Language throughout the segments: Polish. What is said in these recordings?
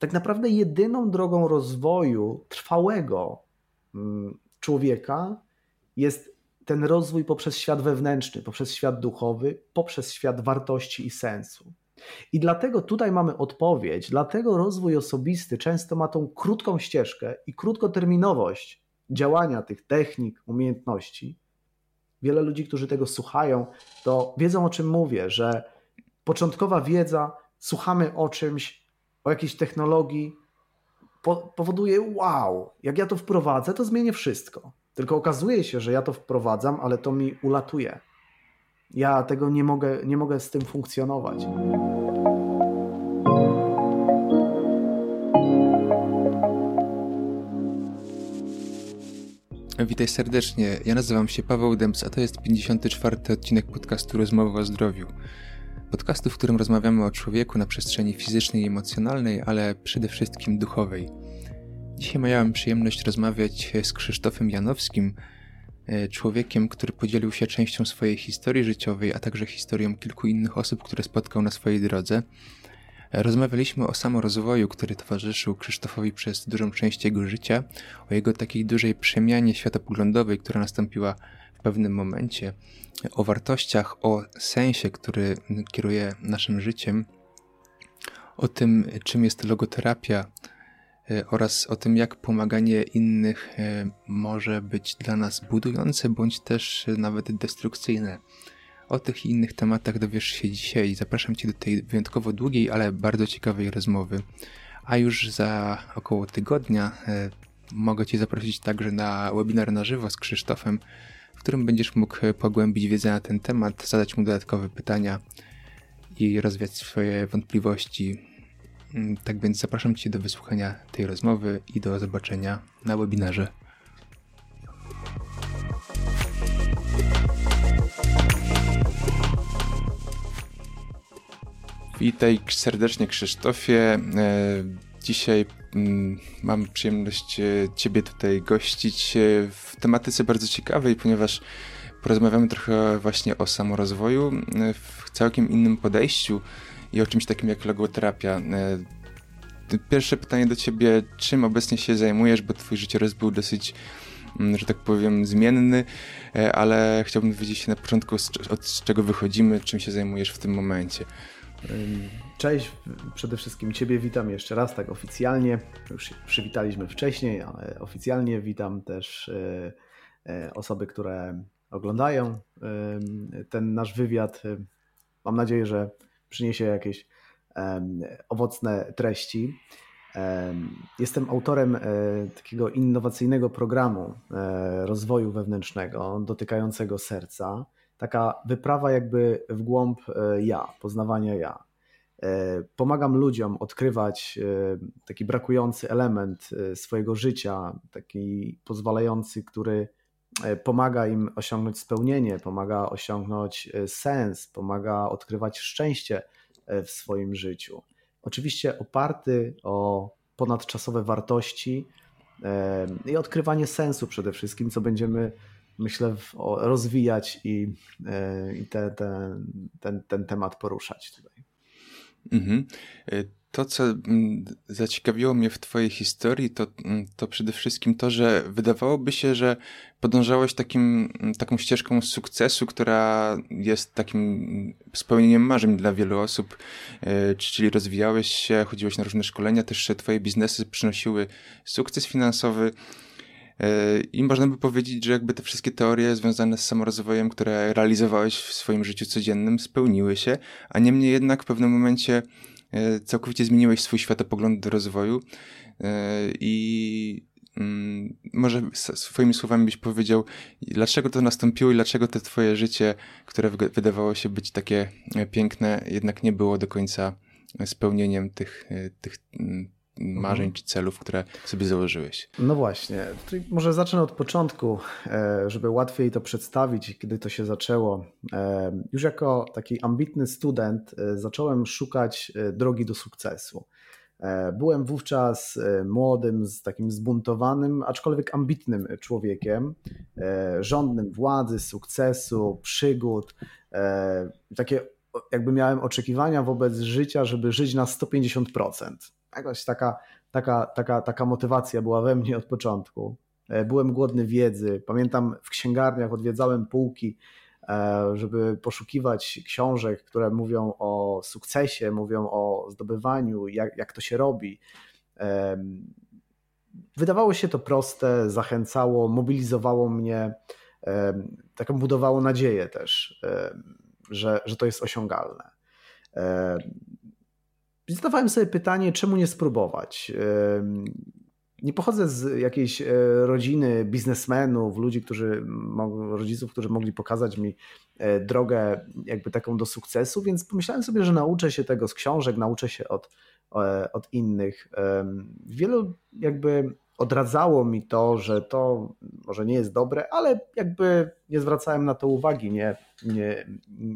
tak naprawdę jedyną drogą rozwoju trwałego mm, człowieka jest ten rozwój poprzez świat wewnętrzny, poprzez świat duchowy, poprzez świat wartości i sensu. I dlatego tutaj mamy odpowiedź, dlatego rozwój osobisty często ma tą krótką ścieżkę i krótkoterminowość działania tych technik, umiejętności. Wiele ludzi, którzy tego słuchają, to wiedzą o czym mówię, że początkowa wiedza, słuchamy o czymś, o jakiejś technologii, po, powoduje wow, jak ja to wprowadzę, to zmienię wszystko. Tylko okazuje się, że ja to wprowadzam, ale to mi ulatuje. Ja tego nie mogę, nie mogę z tym funkcjonować. Witaj serdecznie. Ja nazywam się Paweł Dębs, a to jest 54. odcinek podcastu Rozmowy o Zdrowiu. Podcastu, w którym rozmawiamy o człowieku na przestrzeni fizycznej i emocjonalnej, ale przede wszystkim duchowej. Dzisiaj miałem przyjemność rozmawiać z Krzysztofem Janowskim, e, człowiekiem, który podzielił się częścią swojej historii życiowej, a także historią kilku innych osób, które spotkał na swojej drodze. Rozmawialiśmy o samorozwoju, który towarzyszył Krzysztofowi przez dużą część jego życia, o jego takiej dużej przemianie światopoglądowej, która nastąpiła pewnym momencie, o wartościach, o sensie, który kieruje naszym życiem, o tym, czym jest logoterapia e, oraz o tym, jak pomaganie innych e, może być dla nas budujące, bądź też nawet destrukcyjne. O tych i innych tematach dowiesz się dzisiaj. Zapraszam Cię do tej wyjątkowo długiej, ale bardzo ciekawej rozmowy. A już za około tygodnia e, mogę Cię zaprosić także na webinar na żywo z Krzysztofem, w którym będziesz mógł pogłębić wiedzę na ten temat, zadać mu dodatkowe pytania i rozwiać swoje wątpliwości. Mm, tak więc zapraszam Cię do wysłuchania tej rozmowy i do zobaczenia na webinarze. Witaj serdecznie Krzysztofie. E, dzisiaj mm, mam przyjemność e, Ciebie tutaj gościć e, w tematyce bardzo ciekawej, ponieważ porozmawiamy trochę właśnie o samorozwoju w całkiem innym podejściu i o czymś takim jak logoterapia. Pierwsze pytanie do Ciebie, czym obecnie się zajmujesz, bo Twój życiorys był dosyć mm, że tak powiem, zmienny, ale chciałbym wiedzieć się na początku, od czego wychodzimy, czym się zajmujesz w tym momencie. Cześć, przede wszystkim Ciebie witam jeszcze raz tak oficjalnie. Już się przywitaliśmy wcześniej, ale oficjalnie witam też e, e, osoby, które oglądają ten nasz wywiad. Mam nadzieję, że przyniesie jakieś owocne treści. Jestem autorem e, takiego innowacyjnego programu rozwoju wewnętrznego dotykającego serca taka wyprawa jakby w głąb e, ja, poznawania ja. E, pomagam ludziom odkrywać e, taki brakujący element swojego życia, taki pozwalający, który pomaga im osiągnąć spełnienie, pomaga osiągnąć sens, pomaga odkrywać szczęście w swoim życiu. Oczywiście oparty o ponadczasowe wartości i odkrywanie sensu przede wszystkim, co będziemy myślę, rozwijać i, e, i te, te, ten, ten temat poruszać tutaj. Mhm. E, to, co mm, zaciekawiło mnie w Twojej historii, to, mm, to przede wszystkim to, że wydawałoby się, że podążałeś takim, mm, taką ścieżką sukcesu, która jest takim spełnieniem marzeń dla wielu osób, e, czyli rozwijałeś się, chodziłeś na różne szkolenia, też Twoje biznesy przynosiły sukces finansowy. E, I można by powiedzieć, że jakby te wszystkie teorie związane z samorozwojem, które realizowałeś w swoim życiu codziennym, spełniły się, a niemniej jednak w pewnym momencie e, całkowicie zmieniłeś swój światopogląd do rozwoju e, i mm, może swoimi słowami byś powiedział, dlaczego to nastąpiło i dlaczego to twoje życie, które wydawało się być takie piękne, jednak nie było do końca spełnieniem tych, tych mm, marzeń mhm. czy celów, które sobie założyłeś? No właśnie, może zacznę od początku, e, żeby łatwiej to przedstawić, kiedy to się zaczęło. E, już jako taki ambitny student e, zacząłem szukać drogi do sukcesu. Byłem wówczas młodym, z takim zbuntowanym, aczkolwiek ambitnym człowiekiem, żądnym władzy, sukcesu, przygód. Takie jakby miałem oczekiwania wobec życia, żeby żyć na 150%. Jakaś taka, taka, taka, taka motywacja była we mnie od początku. E, byłem głodny wiedzy. Pamiętam w księgarniach odwiedzałem półki, e, żeby poszukiwać książek, które mówią o sukcesie, mówią o zdobywaniu, jak, jak to się robi. Wydawało się to proste, zachęcało, mobilizowało mnie, taką budowało nadzieję też, że, że to jest osiągalne. Zadawałem sobie pytanie, czemu nie spróbować? Nie pochodzę z jakiejś e, rodziny biznesmenów, ludzi, którzy, rodziców, którzy mogli pokazać mi e, drogę jakby taką do sukcesu, więc pomyślałem sobie, że nauczę się tego z książek, nauczę się od, e, od innych. Wielu jakby odradzało mi to, że to może nie jest dobre, ale jakby nie zwracałem na to uwagi, nie, nie,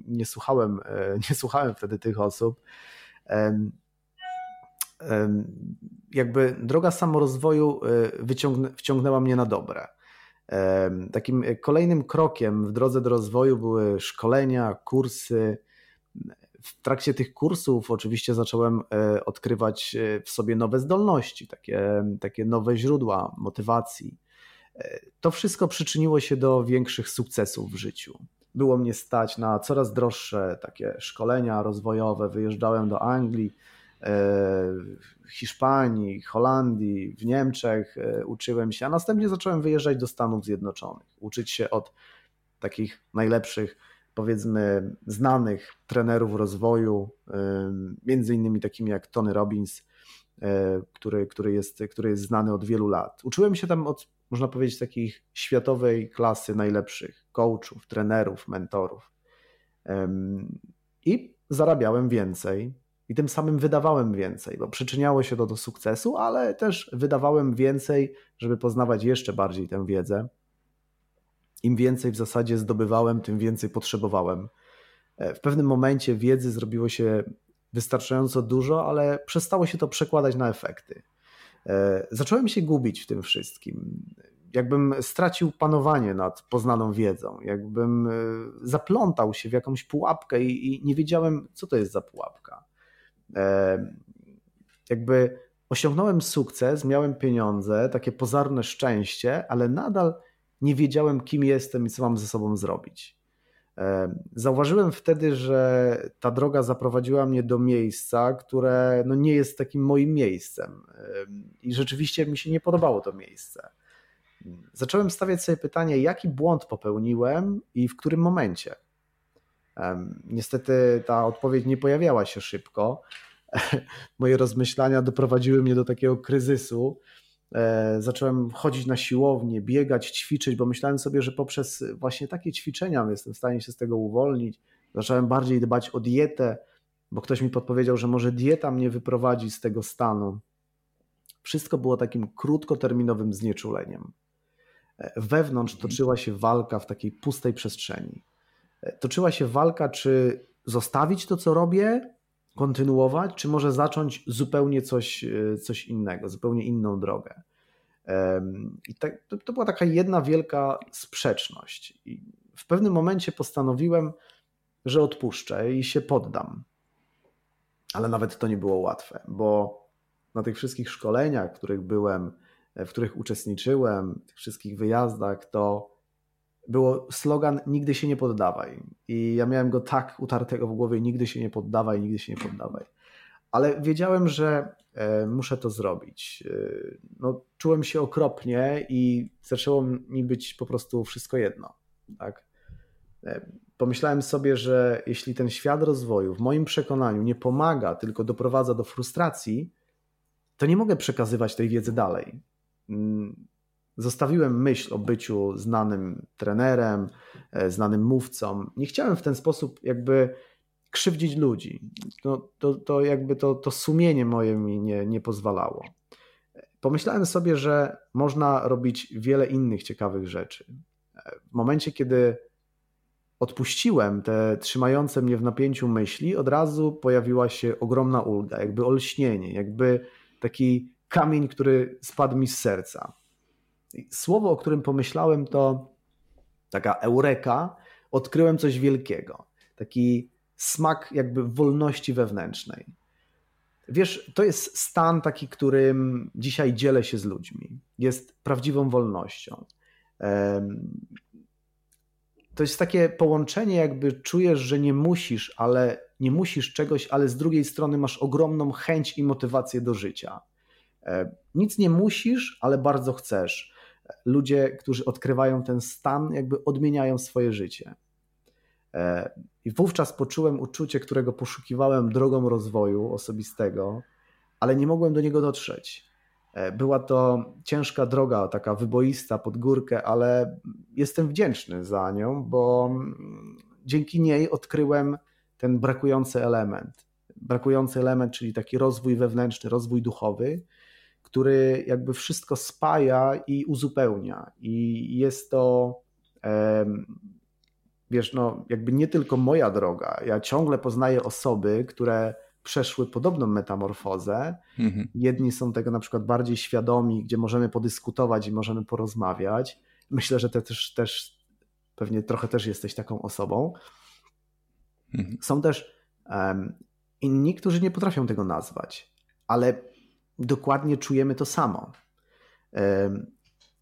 nie, słuchałem, nie słuchałem wtedy tych osób jakby droga samorozwoju e, wciągnęła mnie na dobre. Takim kolejnym krokiem w drodze do rozwoju były szkolenia, kursy. W trakcie tych kursów oczywiście zacząłem e, odkrywać e, w sobie nowe zdolności, takie, takie nowe źródła motywacji. To wszystko przyczyniło się do większych sukcesów w życiu. Było mnie stać na coraz droższe takie szkolenia rozwojowe. Wyjeżdżałem do Anglii, Hiszpanii, Holandii, w Niemczech e, uczyłem się, a następnie zacząłem wyjeżdżać do Stanów Zjednoczonych, uczyć się od takich najlepszych, powiedzmy, znanych trenerów rozwoju, między innymi takimi jak Tony Robbins, e, który, który, jest, który jest znany od wielu lat. Uczyłem się tam od, można powiedzieć, takich światowej klasy najlepszych coachów, trenerów, mentorów. I zarabiałem więcej, i tym samym wydawałem więcej, bo przyczyniało się to do sukcesu, ale też wydawałem więcej, żeby poznawać jeszcze bardziej tę wiedzę. Im więcej w zasadzie zdobywałem, tym więcej potrzebowałem. E, w pewnym momencie wiedzy zrobiło się wystarczająco dużo, ale przestało się to przekładać na efekty. E, zacząłem się gubić w tym wszystkim. Jakbym stracił panowanie nad poznaną wiedzą, jakbym e, zaplątał się w jakąś pułapkę i, i nie wiedziałem, co to jest za pułapka jakby osiągnąłem sukces, miałem pieniądze, takie pozorne szczęście, ale nadal nie wiedziałem, kim jestem i co mam ze sobą zrobić. Zauważyłem wtedy, że ta droga zaprowadziła mnie do miejsca, które no nie jest takim moim miejscem. I rzeczywiście mi się nie podobało to miejsce. Zacząłem stawiać sobie pytanie, jaki błąd popełniłem i w którym momencie. Niestety ta odpowiedź nie pojawiała się szybko. Moje rozmyślania doprowadziły mnie do takiego kryzysu. E, zacząłem chodzić na siłownię, biegać, ćwiczyć, bo myślałem sobie, że poprzez właśnie takie ćwiczenia jestem w stanie się z tego uwolnić. Zacząłem bardziej dbać o dietę, bo ktoś mi podpowiedział, że może dieta mnie wyprowadzi z tego stanu. Wszystko było takim krótkoterminowym znieczuleniem. E, wewnątrz toczyła się walka w takiej pustej przestrzeni toczyła się walka, czy zostawić to, co robię, kontynuować, czy może zacząć zupełnie coś, e, coś innego, zupełnie inną drogę. I tak, to, to była taka jedna wielka sprzeczność. I w pewnym momencie postanowiłem, że odpuszczę i się poddam. Ale nawet to nie było łatwe, bo na tych wszystkich szkoleniach, w których byłem, w których uczestniczyłem, w tych wszystkich wyjazdach, to było slogan nigdy się nie poddawaj. I ja miałem go tak utartego w głowie, nigdy się nie poddawaj, nigdy się nie poddawaj. Ale wiedziałem, że e, muszę to zrobić. E, no, czułem się okropnie i zaczęło mi być po prostu wszystko jedno. Tak? E, pomyślałem sobie, że jeśli ten świat rozwoju w moim przekonaniu nie pomaga, tylko doprowadza do frustracji, to nie mogę przekazywać tej wiedzy dalej. Zostawiłem myśl o byciu znanym trenerem, e, znanym mówcą. Nie chciałem w ten sposób jakby krzywdzić ludzi. To, to, to jakby to, to sumienie moje mi nie, nie pozwalało. Pomyślałem sobie, że można robić wiele innych ciekawych rzeczy. W momencie, kiedy odpuściłem te trzymające mnie w napięciu myśli, od razu pojawiła się ogromna ulga, jakby olśnienie, jakby taki kamień, który spadł mi z serca. Słowo, o którym pomyślałem, to taka eureka. Odkryłem coś wielkiego. Taki smak jakby wolności wewnętrznej. wiesz, to jest stan taki, którym dzisiaj dzielę się z ludźmi. Jest prawdziwą wolnością. To jest takie połączenie, jakby czujesz, że nie musisz, ale nie musisz czegoś, ale z drugiej strony masz ogromną chęć i motywację do życia. E, nic nie musisz, ale bardzo chcesz. Ludzie, którzy odkrywają ten stan, jakby odmieniają swoje życie. E, I wówczas poczułem uczucie, którego poszukiwałem drogą rozwoju osobistego, ale nie mogłem do niego dotrzeć. E, była to ciężka droga, taka wyboista pod górkę, ale jestem wdzięczny za nią, bo dzięki niej odkryłem ten brakujący element. Brakujący element, czyli taki rozwój wewnętrzny, rozwój duchowy, który jakby wszystko spaja i uzupełnia. I jest to, wiesz, no, jakby nie tylko moja droga. Ja ciągle poznaję osoby, które przeszły podobną metamorfozę. Mhm. Jedni są tego na przykład bardziej świadomi, gdzie możemy podyskutować i możemy porozmawiać. Myślę, że ty też, też pewnie trochę też jesteś taką osobą. Mhm. Są też um, inni, którzy nie potrafią tego nazwać, ale dokładnie czujemy to samo.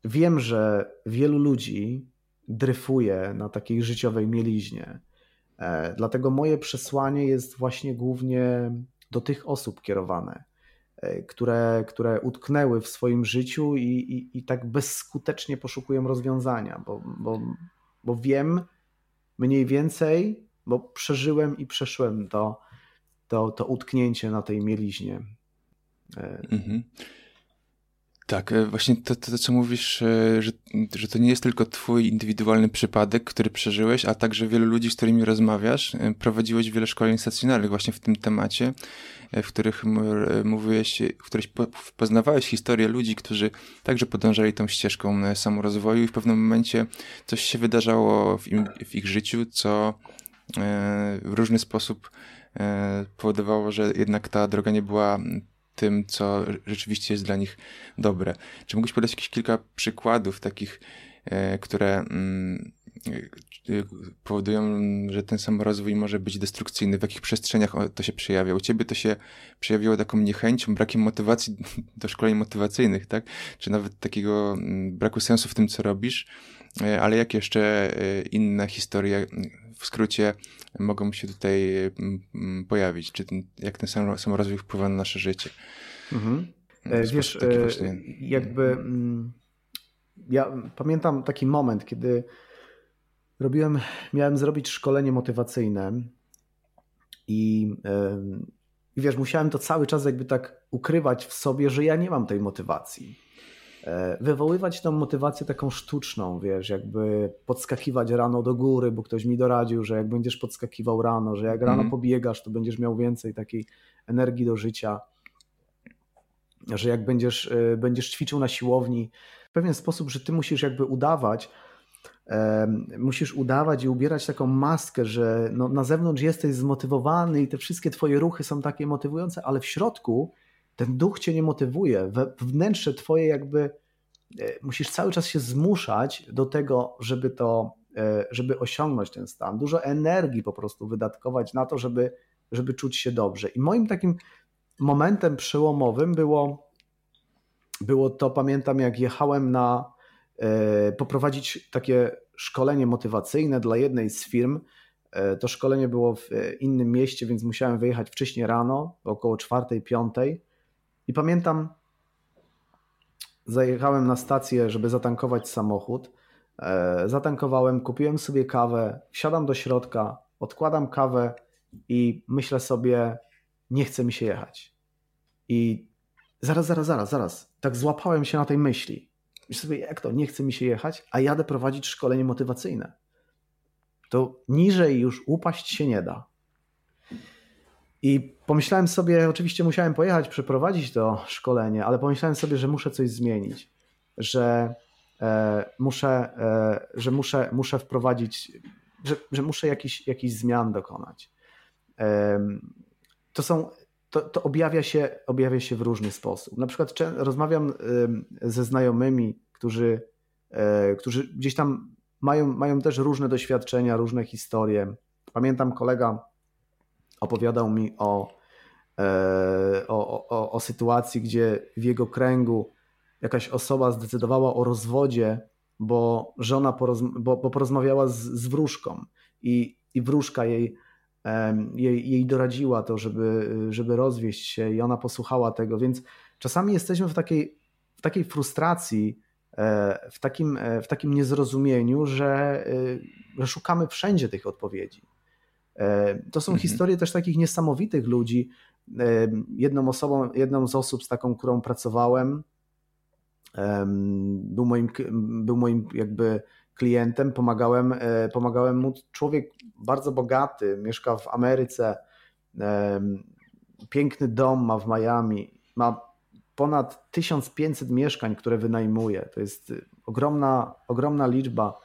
Wiem, że wielu ludzi dryfuje na takiej życiowej mieliźnie E, dlatego moje przesłanie jest właśnie głównie do tych osób kierowane, e, które, które utknęły w swoim życiu i, i, i tak bezskutecznie poszukują rozwiązania, bo, bo, bo wiem mniej więcej, bo przeżyłem i przeszłem to, to, to utknięcie na tej mieliźnie. Mhm. Tak, e, właśnie to, to, to, co mówisz, e, że, że to nie jest tylko twój indywidualny przypadek, który przeżyłeś, a także wielu ludzi, z którymi rozmawiasz. E, prowadziłeś wiele szkoleń stacjonarnych właśnie w tym temacie, w których mówiłeś, w których poznawałeś historię ludzi, którzy także podążali tą ścieżką samorozwoju i w pewnym momencie coś się wydarzało w, im, w ich życiu, co w różny sposób powodowało, że jednak ta droga nie była tym, co rzeczywiście jest dla nich dobre. Czy mógłbyś podać jakieś kilka przykładów takich, e, które mm, e, powodują, że ten samorozwój może być destrukcyjny, w jakich przestrzeniach to się przejawia. U ciebie to się przejawiło taką niechęcią, brakiem motywacji do szkoleń motywacyjnych, tak? Czy nawet takiego mm, braku sensu w tym, co robisz, e, ale jak jeszcze inne historie, w skrócie, mogą się tutaj pojawić? Czy ten, jak ten samorozwój wpływa na nasze życie? Mhm. E, wiesz, e, właśnie... jakby mm, ja pamiętam taki moment, kiedy robiłem, miałem zrobić szkolenie motywacyjne i, i wiesz, musiałem to cały czas jakby tak ukrywać w sobie, że ja nie mam tej motywacji. E, wywoływać tą motywację taką sztuczną, wiesz, jakby podskakiwać rano do góry, bo ktoś mi doradził, że jak będziesz podskakiwał rano, że jak rano mm. pobiegasz, to będziesz miał więcej takiej energii do życia, że jak będziesz, e, będziesz ćwiczył na siłowni w pewien sposób, że ty musisz jakby udawać, musisz udawać i ubierać taką maskę, że no, na zewnątrz jesteś zmotywowany i te wszystkie twoje ruchy są takie motywujące, ale w środku ten duch cię nie motywuje. Wnętrze twoje jakby e, musisz cały czas się zmuszać do tego, żeby to, e, żeby osiągnąć ten stan. Dużo energii po prostu wydatkować na to, żeby, żeby czuć się dobrze. I moim takim momentem przełomowym było, było to, pamiętam jak jechałem na e, poprowadzić takie szkolenie motywacyjne dla jednej z firm. To szkolenie było w innym mieście, więc musiałem wyjechać wcześniej rano, około 4-5 i pamiętam, zajechałem na stację, żeby zatankować samochód. E, zatankowałem, kupiłem sobie kawę, wsiadam do środka, odkładam kawę i myślę sobie, nie chce mi się jechać. I zaraz, zaraz, zaraz, zaraz. Tak złapałem się na tej myśli. Myślę sobie, jak to, nie chce mi się jechać, a jadę prowadzić szkolenie motywacyjne. To niżej już upaść się nie da. I pomyślałem sobie, oczywiście musiałem pojechać, przeprowadzić to szkolenie, ale pomyślałem sobie, że muszę coś zmienić, że e, muszę, e, że muszę, muszę wprowadzić, że, że muszę jakiś, jakiś zmian dokonać. E, to są, to, to objawia, się, objawia się w różny sposób. Na przykład rozmawiam ze znajomymi, którzy, e, którzy gdzieś tam mają, mają też różne doświadczenia, różne historie. Pamiętam kolega opowiadał mi o, o, o, o sytuacji, gdzie w jego kręgu jakaś osoba zdecydowała o rozwodzie, bo żona porozm- bo, bo porozmawiała z, z wróżką i, i wróżka jej, jej, jej doradziła to, żeby, żeby rozwieść się i ona posłuchała tego, więc czasami jesteśmy w takiej, w takiej frustracji, e, w takim, e, w takim niezrozumieniu, że, e, że szukamy wszędzie tych odpowiedzi. To są mhm. historie też takich niesamowitych ludzi. Jedną osobą, jedną z osób, z taką, którą pracowałem, był moim, był moim jakby klientem, pomagałem, e, pomagałem mu. Człowiek bardzo bogaty, mieszka w Ameryce, piękny dom ma w Miami, ma ponad 1500 mieszkań, które wynajmuje. To jest ogromna, ogromna liczba.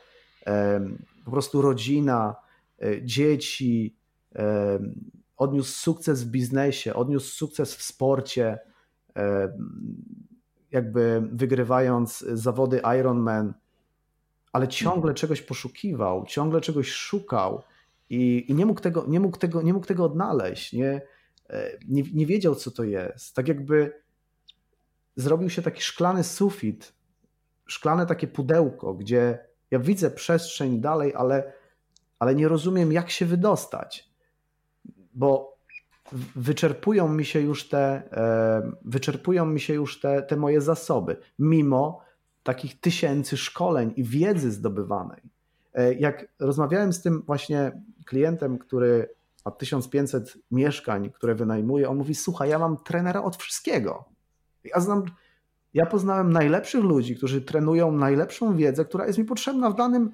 Po prostu rodzina, e, dzieci, odniósł sukces w biznesie, odniósł sukces w sporcie, jakby wygrywając zawody Ironman ale ciągle czegoś poszukiwał, ciągle czegoś szukał i, i nie, mógł tego, nie, mógł tego, nie mógł tego odnaleźć, nie, e, nie, nie wiedział, co to jest. Tak jakby zrobił się taki szklany sufit, szklane takie pudełko, gdzie ja widzę przestrzeń dalej, ale, ale nie rozumiem, jak się wydostać, bo wyczerpują mi się już te, e, wyczerpują mi się już te, te moje zasoby, mimo takich tysięcy szkoleń i wiedzy zdobywanej. E, jak rozmawiałem z tym właśnie klientem, który ma 1500 mieszkań, które wynajmuje, on mówi: Słuchaj, ja mam trenera od wszystkiego. Ja znam, ja poznałem najlepszych ludzi, którzy trenują najlepszą wiedzę, która jest mi potrzebna w danym,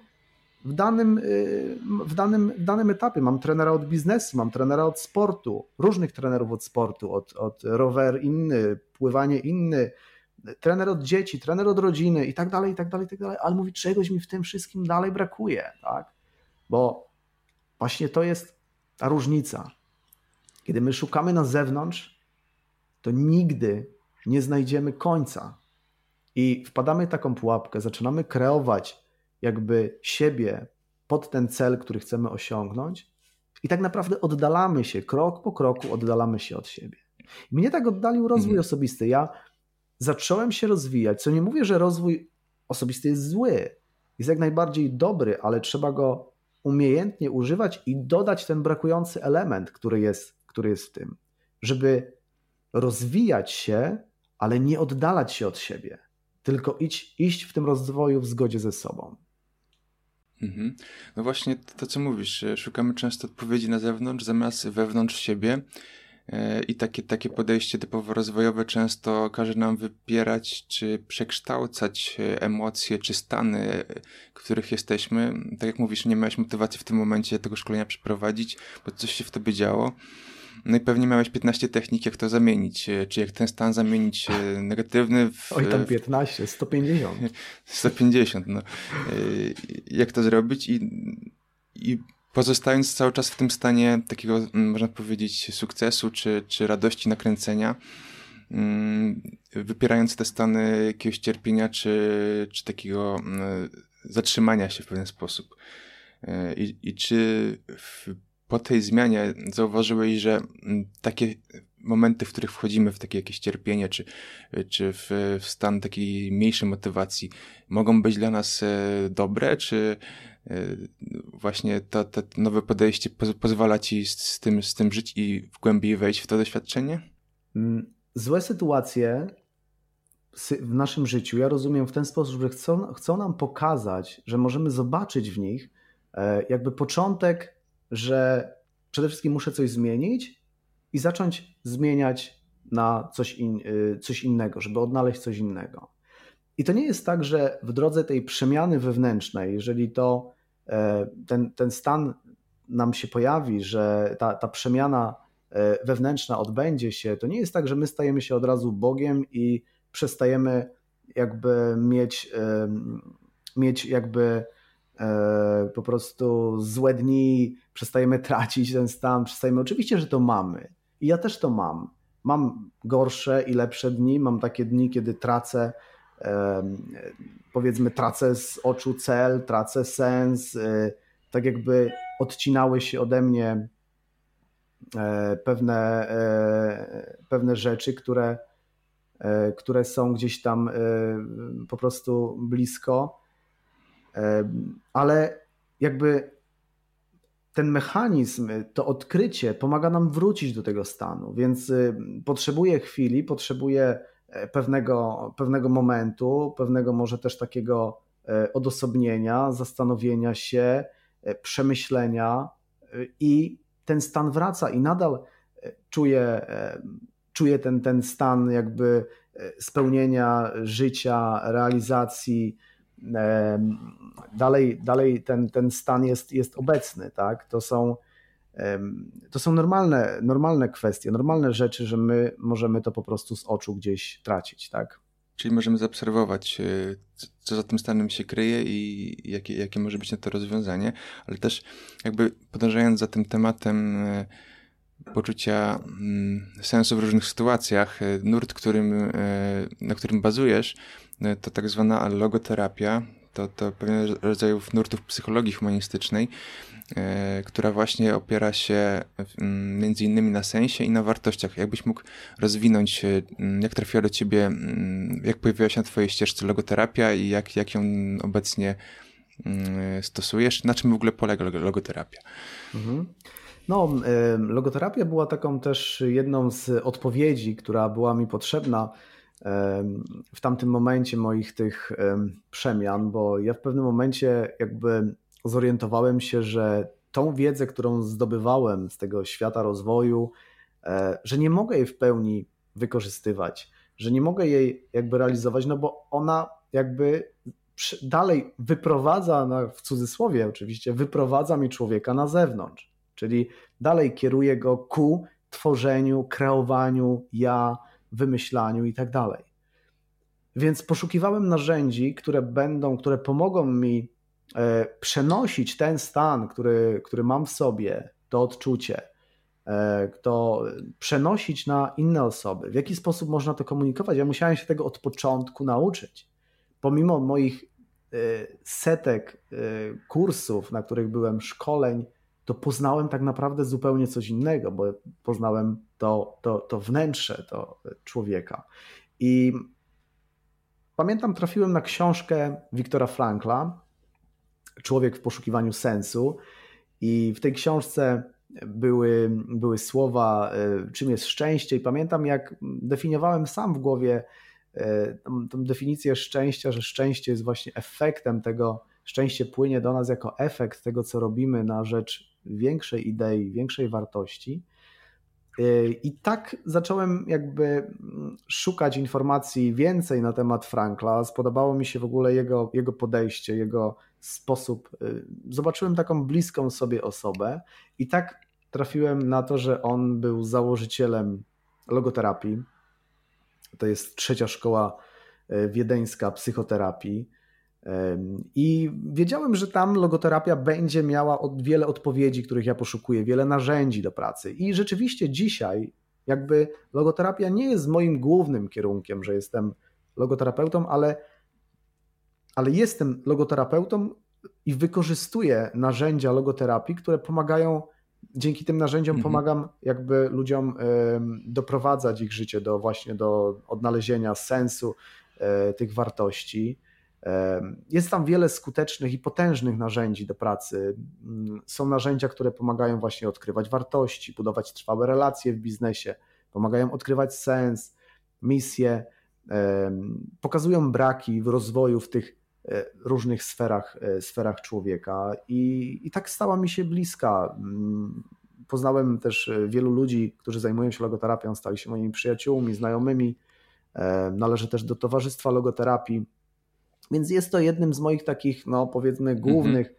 w danym, y, w danym, w danym etapie. Mam trenera od biznesu, mam trenera od sportu, różnych trenerów od sportu, od, od rower inny, pływanie inny, trener od dzieci, trener od rodziny i tak dalej, i tak dalej, i tak dalej, ale mówi, czegoś mi w tym wszystkim dalej brakuje, tak? Bo właśnie to jest ta różnica. Kiedy my szukamy na zewnątrz, to nigdy nie znajdziemy końca. I wpadamy w taką pułapkę, zaczynamy kreować jakby siebie pod ten cel, który chcemy osiągnąć, i tak naprawdę oddalamy się, krok po kroku oddalamy się od siebie. I mnie tak oddalił rozwój mhm. osobisty. Ja zacząłem się rozwijać, co nie mówię, że rozwój osobisty jest zły, jest jak najbardziej dobry, ale trzeba go umiejętnie używać i dodać ten brakujący element, który jest, który jest w tym, żeby rozwijać się, ale nie oddalać się od siebie, tylko iść, iść w tym rozwoju w zgodzie ze sobą. Mhm. No właśnie to, co mówisz, szukamy często odpowiedzi na zewnątrz zamiast wewnątrz siebie. E, I takie, takie podejście typowo rozwojowe często każe nam wypierać czy przekształcać e, emocje czy stany, w których jesteśmy. Tak jak mówisz, nie miałeś motywacji w tym momencie tego szkolenia przeprowadzić, bo coś się w tobie działo. No i pewnie miałeś 15 technik, jak to zamienić, e, czy jak ten stan zamienić negatywny w... Oj, tam 15, 150. 150, no. Jak to zrobić i, i pozostając cały czas w tym stanie takiego, można powiedzieć, sukcesu czy, czy radości nakręcenia, mm, wypierając te stany jakiegoś cierpienia czy, czy takiego zatrzymania się w pewien sposób. E, I, i czy w, po tej zmianie zauważyłeś, że takie momenty, w których wchodzimy w takie jakieś cierpienie, czy, czy w, w stan takiej mniejszej motywacji, mogą być dla nas e, dobre, czy Y, właśnie to, to nowe podejście pozwala ci z, z, tym, z tym żyć i głębiej wejść w to doświadczenie? Mm, złe sytuacje w naszym życiu, ja rozumiem w ten sposób, że chcą, chcą nam pokazać, że możemy zobaczyć w nich e, jakby początek, że przede wszystkim muszę coś zmienić i zacząć zmieniać na coś, in, y, coś innego, żeby odnaleźć coś innego. I to nie jest tak, że w drodze tej przemiany wewnętrznej, jeżeli to e, ten, ten stan nam się pojawi, że ta, ta przemiana e, wewnętrzna odbędzie się, to nie jest tak, że my stajemy się od razu Bogiem i przestajemy jakby mieć, mieć jakby po prostu złe dni, przestajemy tracić ten stan, przestajemy. Oczywiście, że to mamy. I ja też to mam. Mam gorsze i lepsze dni, mam takie dni, kiedy tracę powiedzmy tracę z oczu cel, tracę sens, y, tak jakby odcinały się ode mnie pewne, pewne rzeczy, które, które są gdzieś tam po prostu blisko, ale jakby ten mechanizm, to odkrycie pomaga nam wrócić do tego stanu, więc potrzebuje chwili, potrzebuje pewnego, pewnego momentu, pewnego może też takiego E, odosobnienia, zastanowienia się, e, przemyślenia e, i ten stan wraca i nadal czuję, czuję ten, ten stan jakby spełnienia życia, realizacji. Dalej, dalej ten, ten stan jest, jest obecny, tak? To są, to są normalne, normalne kwestie, normalne rzeczy, że my możemy to po prostu z oczu gdzieś tracić, tak? Czyli możemy zaobserwować, e, co za tym stanem się kryje i jakie, jakie może być na to rozwiązanie, ale też jakby podążając za tym tematem e, poczucia mm, sensu w różnych sytuacjach, e, nurt, którym, na którym bazujesz, to tak zwana logoterapia, to, to pewien rodzaj nurtów psychologii humanistycznej, E, która właśnie opiera się między innymi na sensie i na wartościach. Jakbyś mógł rozwinąć, e, jak trafiła do ciebie, jak pojawiła się na twojej ścieżce logoterapia i jak, jak ją obecnie stosujesz? Na czym w ogóle polega logoterapia? Mhm. No, logoterapia była taką też jedną z odpowiedzi, która była mi potrzebna w tamtym momencie moich tych przemian, bo ja w pewnym momencie jakby zorientowałem się, że tą wiedzę, którą zdobywałem z tego świata rozwoju, e, że nie mogę jej w pełni wykorzystywać, że nie mogę jej jakby realizować, no bo ona jakby dalej wyprowadza, w cudzysłowie oczywiście, wyprowadza mi człowieka na zewnątrz, czyli dalej kieruje go ku tworzeniu, kreowaniu ja, wymyślaniu i tak dalej. Więc poszukiwałem narzędzi, które będą, które pomogą mi E, przenosić ten stan, który, który mam w sobie, to odczucie, e, to przenosić na inne osoby. W jaki sposób można to komunikować? Ja musiałem się tego od początku nauczyć. Pomimo moich e, setek kursów, na których byłem, szkoleń, to poznałem tak naprawdę zupełnie coś innego, bo poznałem to, to, to wnętrze to człowieka. I pamiętam, trafiłem na książkę Wiktora Frankla, Człowiek w poszukiwaniu sensu. I w tej książce były, były słowa, e, czym jest szczęście, i pamiętam, jak definiowałem sam w głowie e, tą, tą definicję szczęścia, że szczęście jest właśnie efektem tego, szczęście płynie do nas jako efekt tego, co robimy na rzecz większej idei, większej wartości. E, I tak zacząłem jakby szukać informacji więcej na temat Frankla. Spodobało mi się w ogóle jego, jego podejście, jego sposób. Y, zobaczyłem taką bliską sobie osobę i tak trafiłem na to, że on był założycielem logoterapii. To jest trzecia szkoła y, wiedeńska psychoterapii. I wiedziałem, że tam logoterapia będzie miała wiele odpowiedzi, których ja poszukuję, wiele narzędzi do pracy. I rzeczywiście dzisiaj, jakby logoterapia nie jest moim głównym kierunkiem, że jestem logoterapeutą, ale ale jestem logoterapeutą i wykorzystuję narzędzia logoterapii, które pomagają, dzięki tym narzędziom mhm. pomagam jakby ludziom doprowadzać ich życie do właśnie do odnalezienia sensu e, tych wartości. Jest tam wiele skutecznych i potężnych narzędzi do pracy. Mm, są narzędzia, które pomagają właśnie odkrywać wartości, budować trwałe relacje w biznesie, pomagają odkrywać sens, misję, pokazują braki w rozwoju w tych E, różnych sferach, e, sferach człowieka i, i tak stała mi się bliska. Mm, poznałem też e, wielu ludzi, którzy zajmują się logoterapią, stali się moimi przyjaciółmi, znajomymi. Należę też do Towarzystwa Logoterapii, więc jest to jednym z moich takich, no powiedzmy, mhm. głównych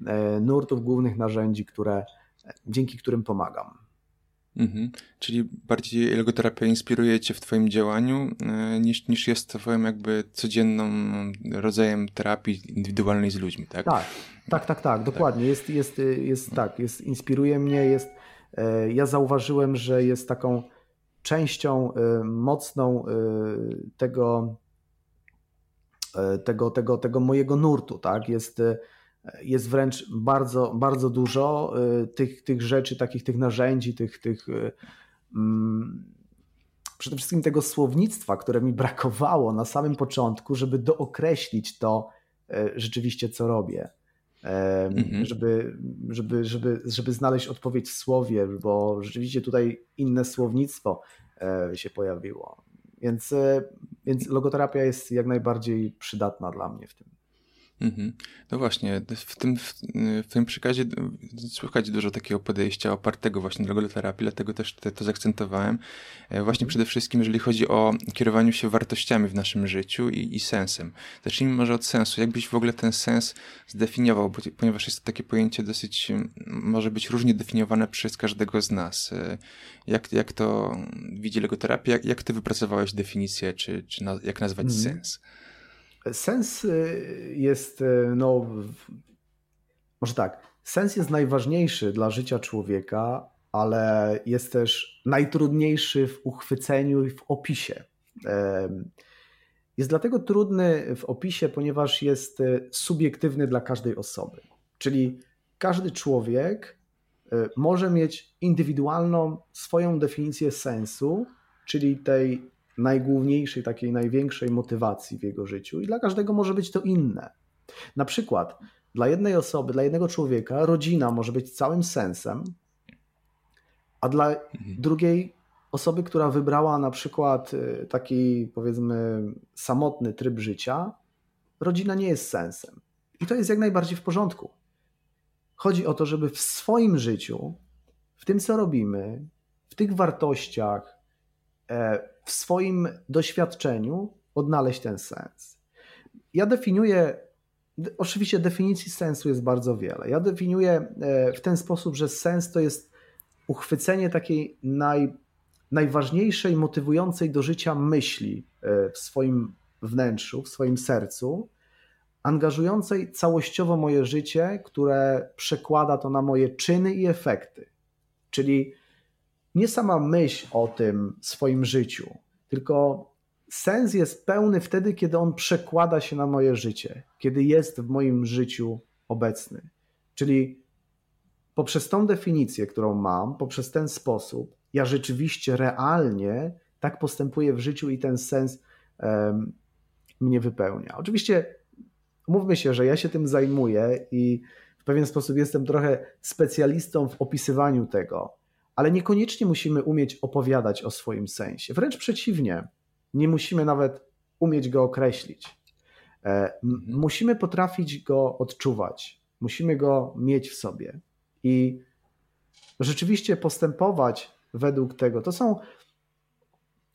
mhm. nurtów, głównych narzędzi, które, dzięki którym pomagam. Mhm. Czyli bardziej logoterapia inspiruje cię w twoim działaniu e, niż, niż jest twoją jakby codzienną rodzajem terapii indywidualnej z ludźmi, tak? Tak, tak, tak, tak, dokładnie. Jest, jest, jest tak, jest, inspiruje mnie, jest, e, ja zauważyłem, że jest taką częścią mocną tego, tego, tego, tego mojego nurtu, tak? Jest Jest wręcz bardzo, bardzo dużo tych, tych rzeczy, takich tych narzędzi, tych, tych mm, przede wszystkim tego słownictwa, które mi brakowało na samym początku, żeby dookreślić to rzeczywiście, co robię mhm. żeby, żeby, żeby, żeby znaleźć odpowiedź w słowie, bo rzeczywiście tutaj inne słownictwo e, się pojawiło. Więc, e, więc logoterapia jest jak najbardziej przydatna dla mnie w tym. Mhm. No właśnie, w tym, w, w, tym przekazie słychać dużo takiego podejścia opartego właśnie na logoterapii, dlatego też te, to zaakcentowałem. E, właśnie przede wszystkim, jeżeli chodzi o kierowanie się wartościami w naszym życiu i, i sensem. Zacznijmy może od sensu. Jakbyś w ogóle ten sens zdefiniował, bo, ponieważ jest to takie pojęcie dosyć, może być różnie definiowane przez każdego z nas. E, jak, jak to widzi logoterapia? Jak, jak ty wypracowałeś definicję, czy, czy na, jak nazwać mhm. sens? Sens y, jest, y, no, może tak, sens jest najważniejszy dla życia człowieka, ale jest też najtrudniejszy w uchwyceniu i w opisie. Jest dlatego trudny w opisie, ponieważ jest y, subiektywny dla każdej osoby. Czyli każdy człowiek może mieć indywidualną swoją definicję sensu, czyli tej najgłówniejszej, takiej największej motywacji w jego życiu, i dla każdego może być to inne. Na przykład, dla jednej osoby, dla jednego człowieka, rodzina może być całym sensem, a dla mhm. drugiej osoby, która wybrała na przykład y, taki, powiedzmy, samotny tryb życia, rodzina nie jest sensem. I to jest jak najbardziej w porządku. Chodzi o to, żeby w swoim życiu, w tym co robimy, w tych wartościach, w swoim doświadczeniu odnaleźć ten sens. Ja definiuję, oczywiście definicji sensu jest bardzo wiele. Ja definiuję e, w ten sposób, że sens to jest uchwycenie takiej naj, najważniejszej, motywującej do życia myśli e, w swoim wnętrzu, w swoim sercu, angażującej całościowo moje życie, które przekłada to na moje czyny i efekty. Czyli nie sama myśl o tym swoim życiu, tylko sens jest pełny wtedy, kiedy on przekłada się na moje życie, kiedy jest w moim życiu obecny. Czyli poprzez tą definicję, którą mam, poprzez ten sposób, ja rzeczywiście realnie tak postępuję w życiu i ten sens um, mnie wypełnia. Oczywiście mówmy się, że ja się tym zajmuję i w pewien sposób jestem trochę specjalistą w opisywaniu tego, ale niekoniecznie musimy umieć opowiadać o swoim sensie. Wręcz przeciwnie, nie musimy nawet umieć go określić. E, mhm. Musimy potrafić go odczuwać, musimy go mieć w sobie i rzeczywiście postępować według tego. To są,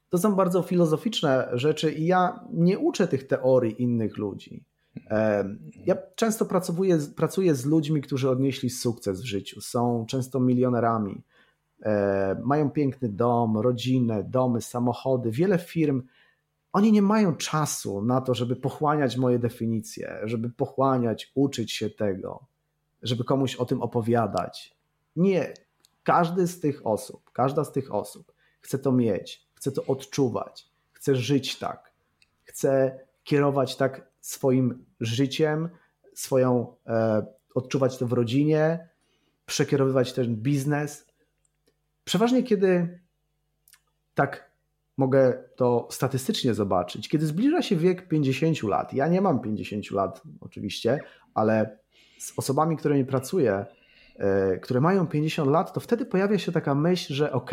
to są bardzo filozoficzne rzeczy i ja nie uczę tych teorii innych ludzi. E, ja często pracuję, pracuję z ludźmi, którzy odnieśli sukces w życiu, są często milionerami, mają piękny dom, rodzinę, domy, samochody, wiele firm. Oni nie mają czasu na to, żeby pochłaniać moje definicje, żeby pochłaniać, uczyć się tego, żeby komuś o tym opowiadać. Nie. Każdy z tych osób, każda z tych osób chce to mieć, chce to odczuwać, chce żyć tak, chce kierować tak swoim życiem, swoją, e, odczuwać to w rodzinie, przekierowywać ten biznes, Przeważnie kiedy tak mogę to statystycznie zobaczyć, kiedy zbliża się wiek 50 lat, ja nie mam 50 lat oczywiście, ale z osobami, którymi pracuję, e, które mają 50 lat, to wtedy pojawia się taka myśl, że ok,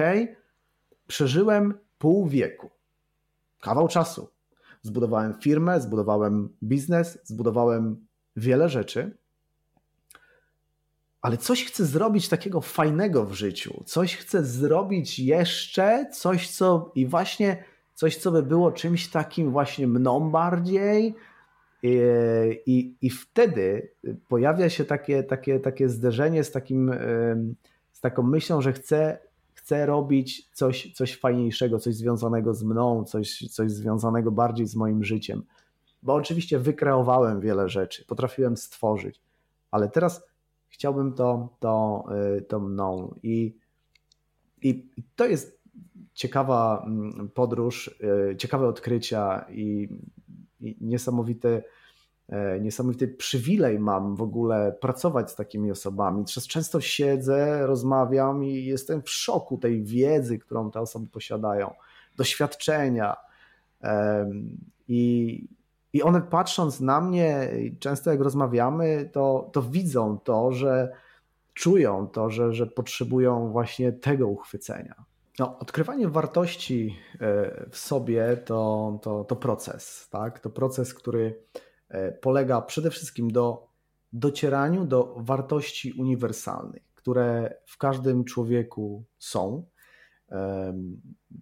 przeżyłem pół wieku, kawał czasu. Zbudowałem firmę, zbudowałem biznes, zbudowałem wiele rzeczy ale coś chcę zrobić takiego fajnego w życiu, coś chcę zrobić jeszcze, coś co i właśnie coś, co by było czymś takim właśnie mną bardziej. I, i, i wtedy pojawia się takie, takie, takie zderzenie z, takim, z taką myślą, że chcę, chcę robić coś, coś fajniejszego, coś związanego z mną, coś, coś związanego bardziej z moim życiem. Bo oczywiście wykreowałem wiele rzeczy, potrafiłem stworzyć, ale teraz chciałbym to, to, y, to mną. I, I to jest ciekawa mm, podróż, y, ciekawe odkrycia i, i niesamowite e, niesamowity przywilej mam w ogóle pracować z takimi osobami. Często siedzę, rozmawiam i jestem w szoku tej wiedzy, którą te osoby posiadają, doświadczenia. I, i one patrząc na mnie, często jak rozmawiamy, to, to widzą to, że czują to, że, że potrzebują właśnie tego uchwycenia. No, odkrywanie wartości e, w sobie to, to, to proces, tak? To proces, który e, polega przede wszystkim do docieraniu do wartości uniwersalnych, które w każdym człowieku są,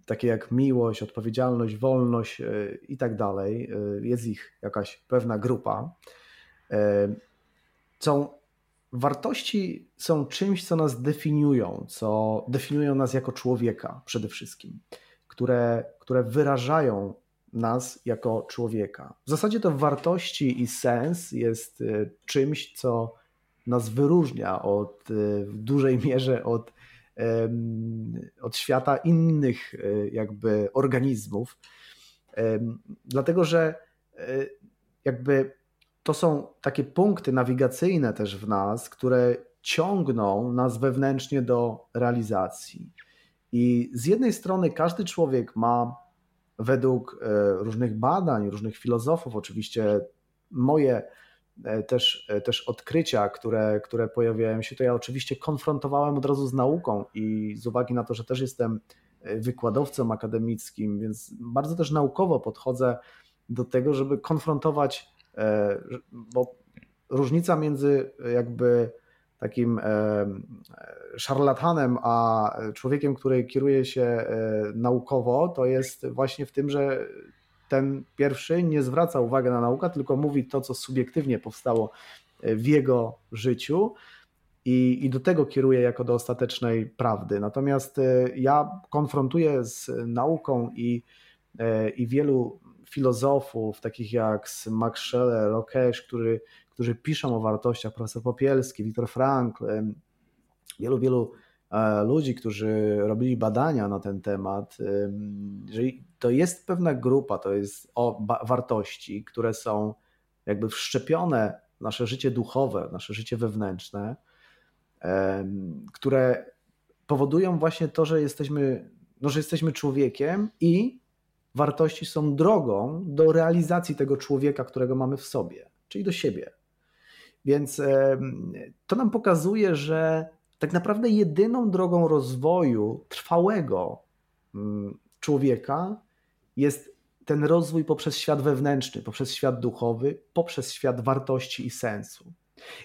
takie jak miłość, odpowiedzialność, wolność e, i tak dalej. Jest ich jakaś pewna grupa. Są Wartości są czymś, co nas definiują, co definiują nas jako człowieka przede wszystkim, które, które wyrażają nas jako człowieka. W zasadzie to wartości i sens jest czymś, co nas wyróżnia od, w dużej mierze od, od świata innych y, jakby organizmów. Dlatego, że jakby to są takie punkty nawigacyjne też w nas, które ciągną nas wewnętrznie do realizacji. I z jednej strony każdy człowiek ma według e, różnych badań, różnych filozofów, oczywiście moje e, też, e, też odkrycia, które, które pojawiają się, to ja oczywiście konfrontowałem od razu z nauką i z uwagi na to, że też jestem wykładowcą akademickim, więc bardzo też naukowo podchodzę do tego, żeby konfrontować E, bo różnica między jakby takim e, szarlatanem, a człowiekiem, który kieruje się e, naukowo, to jest właśnie w tym, że ten pierwszy nie zwraca uwagi na naukę, tylko mówi to, co subiektywnie powstało w jego życiu i, i do tego kieruje jako do ostatecznej prawdy. Natomiast ja konfrontuję z nauką i, i wielu filozofów, takich jak Max Scheler, Rokesh, który, którzy piszą o wartościach, profesor Popielski, Viktor Frankl, wielu, wielu e, ludzi, którzy robili badania na ten temat, że to jest pewna grupa, to jest o wartości, które są jakby wszczepione w nasze życie duchowe, nasze życie wewnętrzne, które powodują właśnie to, że jesteśmy, no, że jesteśmy człowiekiem i wartości są drogą do realizacji tego człowieka, którego mamy w sobie, czyli do siebie. Więc to nam pokazuje, że tak naprawdę jedyną drogą rozwoju trwałego mm, człowieka jest ten rozwój poprzez świat wewnętrzny, poprzez świat duchowy, poprzez świat wartości i sensu.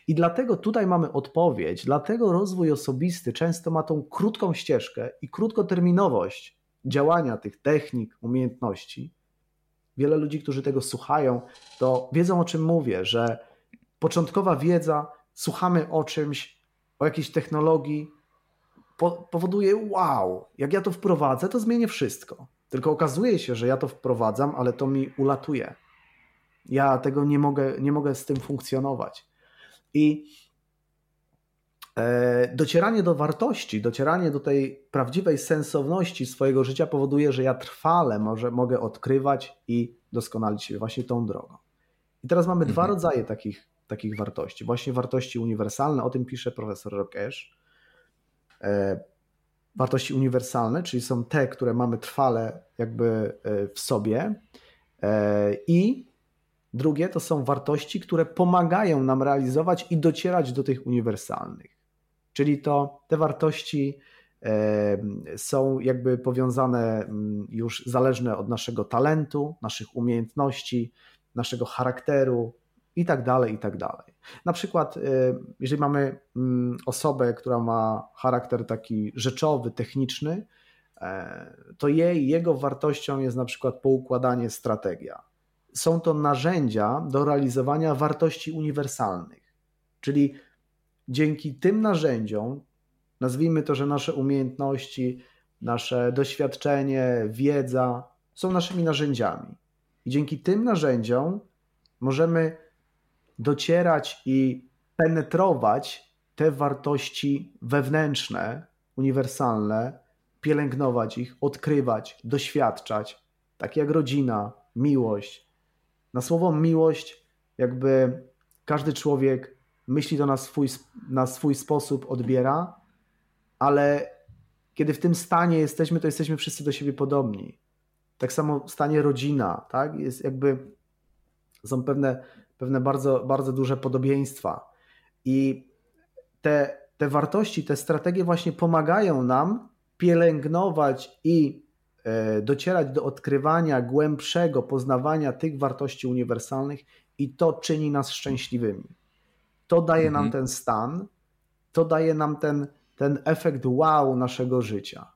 I dlatego tutaj mamy odpowiedź, dlatego rozwój osobisty często ma tą krótką ścieżkę i krótkoterminowość, działania tych technik, umiejętności, wiele ludzi, którzy tego słuchają, to wiedzą o czym mówię, że początkowa wiedza, słuchamy o czymś, o jakiejś technologii, po, powoduje wow, jak ja to wprowadzę, to zmienię wszystko. Tylko okazuje się, że ja to wprowadzam, ale to mi ulatuje. Ja tego nie mogę, nie mogę z tym funkcjonować. I E, docieranie do wartości, docieranie do tej prawdziwej sensowności swojego życia powoduje, że ja trwale może, mogę odkrywać i doskonalić się właśnie tą drogą. I teraz mamy mhm. dwa rodzaje takich, takich wartości. Właśnie wartości uniwersalne, o tym pisze profesor Rokesz. E, wartości uniwersalne, czyli są te, które mamy trwale jakby e, w sobie. I drugie to są wartości, które pomagają nam realizować i docierać do tych uniwersalnych. Czyli to te wartości są jakby powiązane mm, już zależne od naszego talentu, naszych umiejętności, naszego charakteru i tak dalej, i tak dalej. Na przykład, jeżeli mamy mm, osobę, która ma charakter taki rzeczowy, techniczny, e, to jej, jego wartością jest na przykład poukładanie strategia. Są to narzędzia do realizowania wartości uniwersalnych, czyli dzięki tym narzędziom, nazwijmy to, że nasze umiejętności, nasze doświadczenie, wiedza są naszymi narzędziami. I dzięki tym narzędziom możemy docierać i penetrować te wartości wewnętrzne, uniwersalne, pielęgnować ich, odkrywać, doświadczać, takie jak rodzina, miłość. Na słowo miłość jakby każdy człowiek myśli to na swój, na swój sposób, odbiera, ale kiedy w tym stanie jesteśmy, to jesteśmy wszyscy do siebie podobni. Tak samo w stanie rodzina, tak? Jest jakby są pewne, pewne bardzo, bardzo duże podobieństwa. I te, te wartości, te strategie właśnie pomagają nam pielęgnować i e, docierać do odkrywania głębszego poznawania tych wartości uniwersalnych, i to czyni nas szczęśliwymi. To daje mhm. nam ten stan, to daje nam ten, ten efekt wow naszego życia,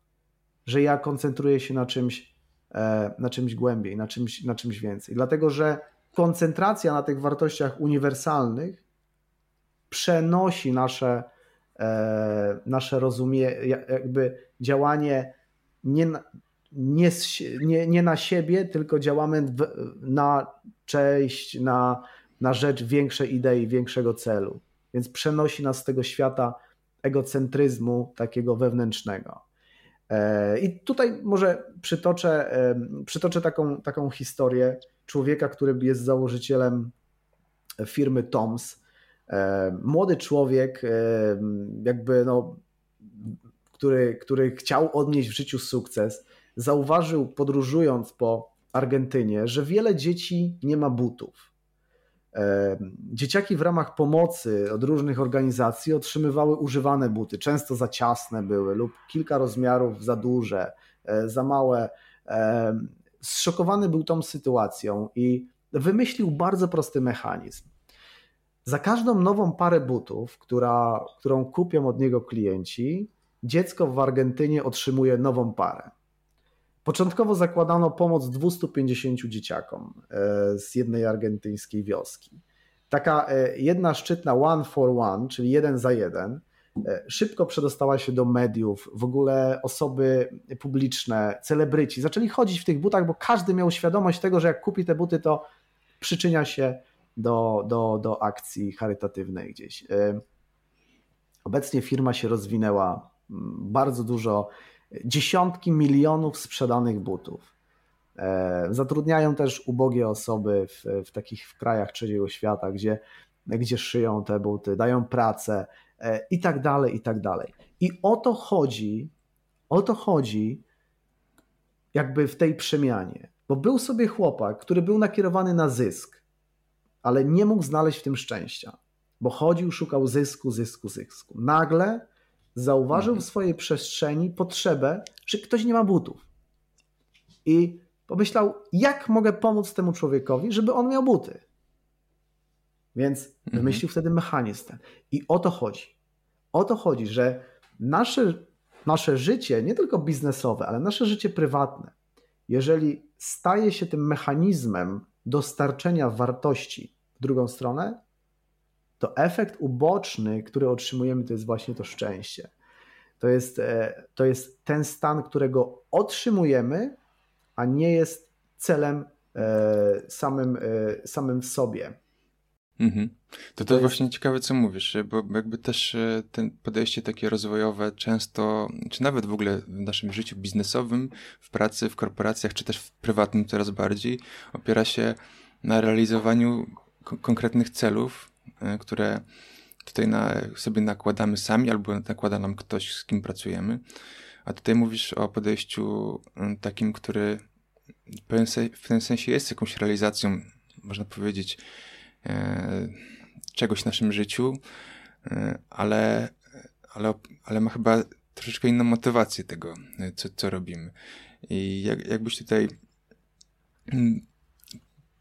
że ja koncentruję się na czymś, e, na czymś głębiej, na czymś, na czymś więcej. Dlatego, że koncentracja na tych wartościach uniwersalnych przenosi nasze, e, nasze rozumie, jakby działanie nie nie, nie, nie na siebie, tylko działamy na cześć, na, na rzecz większej idei, większego celu. Więc przenosi nas z tego świata egocentryzmu takiego wewnętrznego. E, I tutaj może przytoczę, przytoczę taką, taką historię człowieka, który jest założycielem firmy Toms. E, młody człowiek, jakby no, który, który chciał odnieść w życiu sukces, zauważył podróżując po Argentynie, że wiele dzieci nie ma butów. Dzieciaki w ramach pomocy od różnych organizacji otrzymywały używane buty, często za ciasne były lub kilka rozmiarów za duże, e, za małe. Zszokowany był tą sytuacją i wymyślił bardzo prosty mechanizm. Za każdą nową parę butów, która, którą kupią od niego klienci, dziecko w Argentynie otrzymuje nową parę. Początkowo zakładano pomoc 250 dzieciakom e, z jednej argentyńskiej wioski. Taka e, jedna szczytna one for one, czyli jeden za jeden, szybko przedostała się do mediów, w ogóle osoby publiczne, celebryci zaczęli chodzić w tych butach, bo każdy miał świadomość tego, że jak kupi te buty, to przyczynia się do, do, do akcji charytatywnej gdzieś. Obecnie firma się rozwinęła, bardzo dużo dziesiątki milionów sprzedanych butów. E, zatrudniają też ubogie osoby w, w takich w krajach trzeciego świata, gdzie, gdzie szyją te buty, dają pracę e, i tak dalej, i tak dalej. I o to chodzi, o to chodzi jakby w tej przemianie. Bo był sobie chłopak, który był nakierowany na zysk, ale nie mógł znaleźć w tym szczęścia, bo chodził, szukał zysku, zysku, zysku. Nagle zauważył w mhm. swojej przestrzeni potrzebę, że ktoś nie ma butów. I pomyślał, jak mogę pomóc temu człowiekowi, żeby on miał buty. Więc mhm. wymyślił wtedy mechanizm ten. I o to chodzi. O to chodzi, że nasze, nasze życie, nie tylko biznesowe, ale nasze życie prywatne, jeżeli staje się tym mechanizmem dostarczenia wartości w drugą stronę, to efekt uboczny, który otrzymujemy, to jest właśnie to szczęście. To jest, e, to jest ten stan, którego otrzymujemy, a nie jest celem e, samym, e, samym w sobie. Mhm. To to, to właśnie jest... ciekawe, co mówisz, bo jakby też ten podejście takie rozwojowe często, czy nawet w ogóle w naszym życiu biznesowym, w pracy, w korporacjach, czy też w prywatnym coraz bardziej, opiera się na realizowaniu konkretnych celów, E, które tutaj na, sobie nakładamy sami albo nakłada nam ktoś, z kim pracujemy. A tutaj mówisz o podejściu takim, który w pewnym, sensie jest jakąś realizacją, można powiedzieć, e, czegoś w naszym życiu, e, ale, ale, ale ma chyba troszeczkę inną motywację tego, co, co robimy. I jak, jakbyś tutaj mm,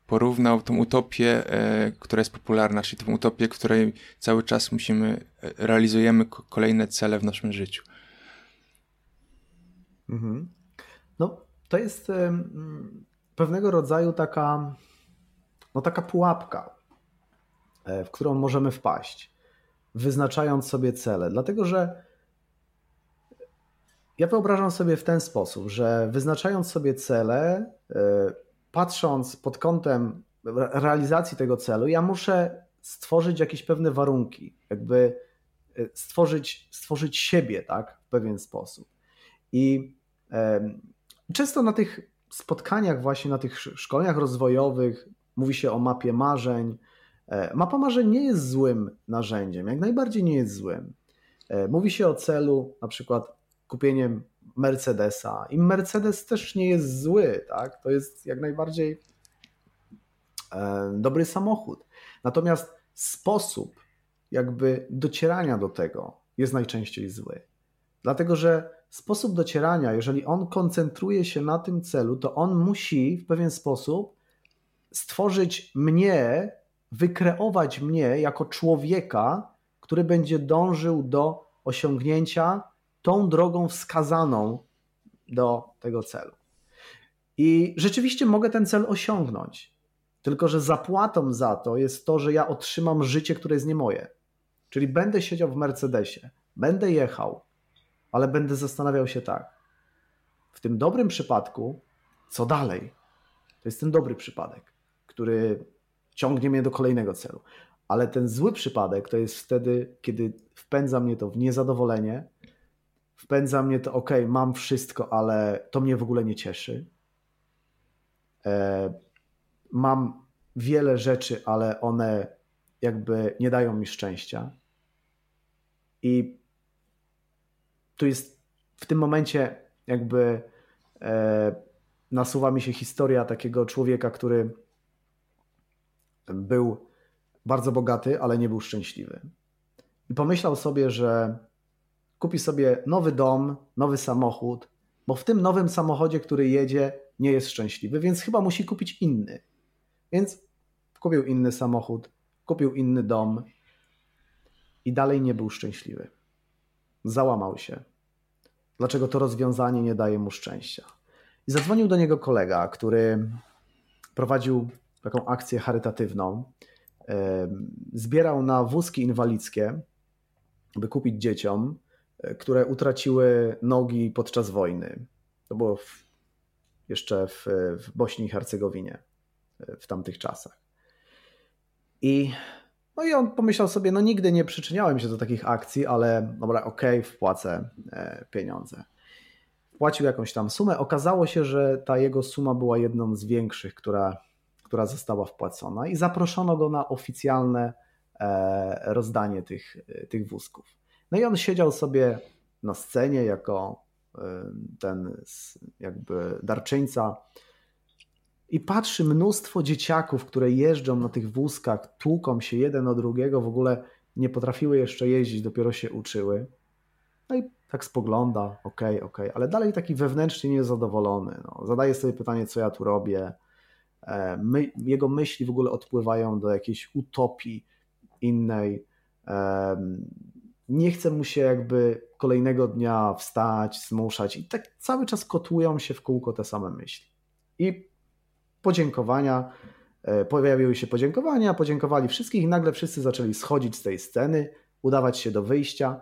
porównał tą utopię, e, która jest popularna, czyli tą utopię, której cały czas musimy, e, realizujemy kolejne cele w naszym życiu. Mhm. No, to jest pewnego rodzaju taka, no taka pułapka, e, w którą możemy wpaść, wyznaczając sobie cele. Dlatego, że ja wyobrażam sobie w ten sposób, że wyznaczając sobie cele, patrząc pod kątem realizacji tego celu, ja muszę stworzyć jakieś pewne warunki, jakby e, stworzyć, stworzyć siebie tak, w pewien sposób. I często na tych spotkaniach, właśnie na tych szkoleniach rozwojowych, mówi się o mapie marzeń, E, mapa marzeń nie jest złym narzędziem, jak najbardziej nie jest złym. E, mówi się o celu, na przykład kupieniem Mercedesa. I Mercedes też nie jest zły, tak? To jest jak najbardziej dobry samochód. Natomiast sposób jakby docierania do tego jest najczęściej zły. Dlatego, że sposób docierania, jeżeli on koncentruje się na tym celu, to on musi w pewien sposób stworzyć mnie, wykreować mnie jako człowieka, który będzie dążył do osiągnięcia tą drogą wskazaną do tego celu. I rzeczywiście mogę ten cel osiągnąć, tylko że zapłatą za to jest to, że ja otrzymam życie, które jest nie moje. Czyli będę siedział w Mercedesie, będę jechał, ale będę zastanawiał się tak. W tym dobrym przypadku, co dalej? To jest ten dobry przypadek, który ciągnie mnie do kolejnego celu. Ale ten zły przypadek to jest wtedy, kiedy wpędza mnie to w niezadowolenie, wpędza mnie to, ok, mam wszystko, ale to mnie w ogóle nie cieszy. E, mam wiele rzeczy, ale one jakby nie dają mi szczęścia. I tu jest w tym momencie jakby e, nasuwa mi się historia takiego człowieka, który był bardzo bogaty, ale nie był szczęśliwy. I pomyślał sobie, że kupi sobie nowy dom, nowy samochód, bo w tym nowym samochodzie, który jedzie, nie jest szczęśliwy, więc chyba musi kupić inny. Więc kupił inny samochód, kupił inny dom i dalej nie był szczęśliwy. Załamał się. Dlaczego to rozwiązanie nie daje mu szczęścia? I zadzwonił do niego kolega, który prowadził taką akcję charytatywną. Zbierał na wózki inwalidzkie, by kupić dzieciom, e, które utraciły nogi podczas wojny. To było w, jeszcze w, w Bośni i Hercegowinie e, w tamtych czasach. I no i on pomyślał sobie, no nigdy nie przyczyniałem się do takich akcji, ale dobra, okej, okay, wpłacę e, pieniądze. Płacił jakąś tam sumę. Okazało się, że ta jego suma była jedną z większych, która, która została wpłacona i zaproszono go na oficjalne e, rozdanie tych, tych wózków. No i on siedział sobie na scenie jako e, ten jakby darczyńca i patrzy mnóstwo dzieciaków, które jeżdżą na tych wózkach, tłuką się jeden o drugiego, w ogóle nie potrafiły jeszcze jeździć, dopiero się uczyły. No i tak spogląda, okej, okay, okej, okay. ale dalej taki wewnętrznie niezadowolony. No. Zadaje sobie pytanie, co ja tu robię. E, my, jego myśli w ogóle odpływają do jakiejś utopii innej. Nie chce mu się jakby kolejnego dnia wstać, zmuszać i tak cały czas kotłują się w kółko te same myśli. I podziękowania, e, pojawiły się podziękowania, podziękowali wszystkich i nagle wszyscy zaczęli schodzić z tej sceny, udawać się do wyjścia.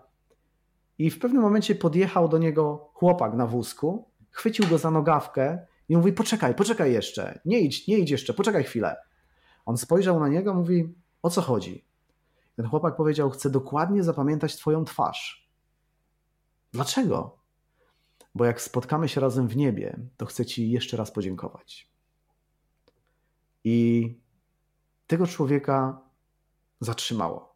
I w pewnym momencie podjechał do niego chłopak na wózku, chwycił go za nogawkę i mówi: Poczekaj, poczekaj jeszcze, nie idź, nie idź jeszcze, poczekaj chwilę. On spojrzał na niego, mówi: O co chodzi? Ten chłopak powiedział: Chcę dokładnie zapamiętać Twoją twarz. Dlaczego? Bo jak spotkamy się razem w niebie, to chcę Ci jeszcze raz podziękować. I tego człowieka zatrzymało.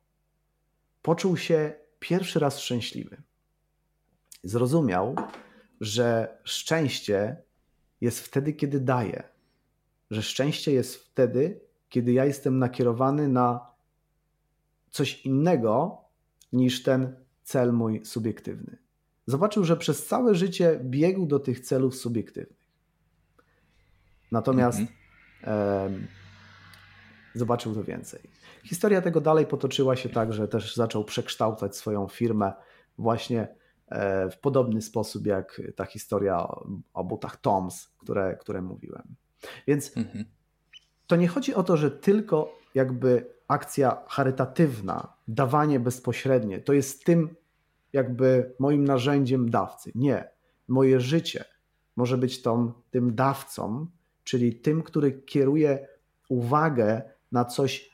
Poczuł się pierwszy raz szczęśliwy. Zrozumiał, że szczęście jest wtedy, kiedy daję. Że szczęście jest wtedy, kiedy ja jestem nakierowany na coś innego niż ten cel mój subiektywny. Zobaczył, że przez całe życie biegł do tych celów subiektywnych. Natomiast mm -hmm zobaczył to więcej. Historia tego dalej potoczyła się tak, że też zaczął przekształcać swoją firmę właśnie e, w podobny sposób jak ta historia o butach Toms, które, które mówiłem. Więc mhm. to nie chodzi o to, że tylko jakby akcja charytatywna, dawanie bezpośrednie, to jest tym jakby moim narzędziem dawcy. Nie. Moje życie może być tą, tym dawcą, czyli tym, który kieruje uwagę na coś,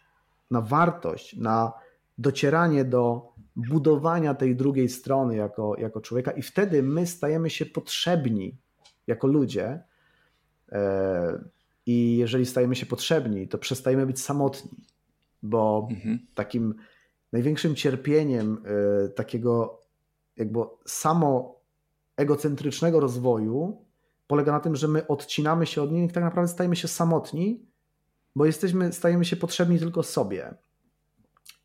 na wartość, na docieranie do budowania tej drugiej strony jako, jako człowieka, i wtedy my stajemy się potrzebni jako ludzie. E, I jeżeli stajemy się potrzebni, to przestajemy być samotni. bo mhm. takim największym cierpieniem y, takiego jakby samo egocentrycznego rozwoju polega na tym, że my odcinamy się od i tak naprawdę stajemy się samotni, bo jesteśmy, stajemy się potrzebni tylko sobie.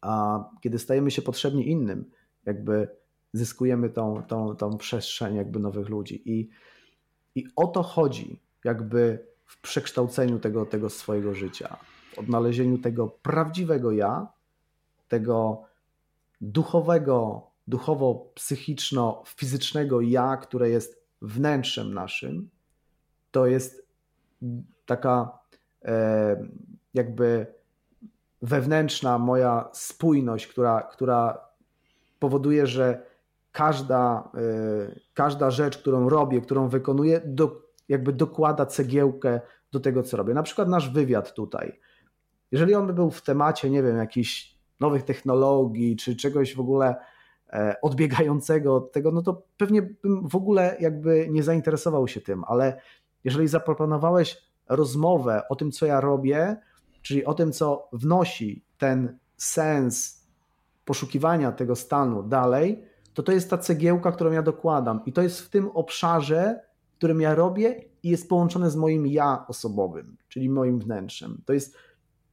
A kiedy stajemy się potrzebni innym, jakby zyskujemy tą, tą, tą przestrzeń jakby nowych ludzi. I, I o to chodzi jakby w przekształceniu tego, tego swojego życia, w odnalezieniu tego prawdziwego ja, tego duchowego, duchowo-psychiczno-fizycznego ja, które jest wnętrzem naszym, to jest taka e, jakby wewnętrzna moja spójność, która, która powoduje, że każda, e, każda rzecz, którą robię, którą wykonuję, do, jakby dokłada cegiełkę do tego, co robię. Na przykład nasz wywiad tutaj. Jeżeli on by był w temacie, nie wiem, jakichś nowych technologii, czy czegoś w ogóle e, odbiegającego od tego, no to pewnie bym w ogóle jakby nie zainteresował się tym, ale jeżeli zaproponowałeś rozmowę o tym, co ja robię, czyli o tym, co wnosi ten sens poszukiwania tego stanu dalej, to to jest ta cegiełka, którą ja dokładam. I to jest w tym obszarze, którym ja robię i jest połączone z moim ja osobowym, czyli moim wnętrzem. To jest,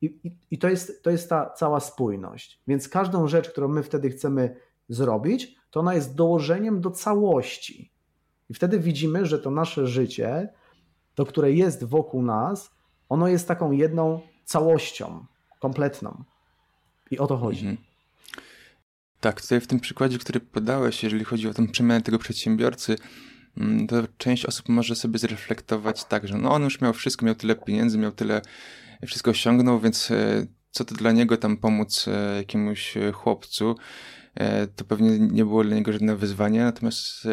i, i, i to, jest, to jest ta cała spójność. Więc każdą rzecz, którą my wtedy chcemy zrobić, to ona jest dołożeniem do całości. I wtedy widzimy, że to nasze życie, to które jest wokół nas, ono jest taką jedną całością, kompletną. I o to chodzi. Mhm. Tak, tutaj w tym przykładzie, który podałeś, jeżeli chodzi o tę przemianę tego przedsiębiorcy, mm, to część osób może sobie zreflektować tak, że no on już miał wszystko, miał tyle pieniędzy, miał tyle, wszystko osiągnął, więc e, co to dla niego tam pomóc e, jakiemuś e, chłopcu, to pewnie nie było dla niego żadne wyzwanie, natomiast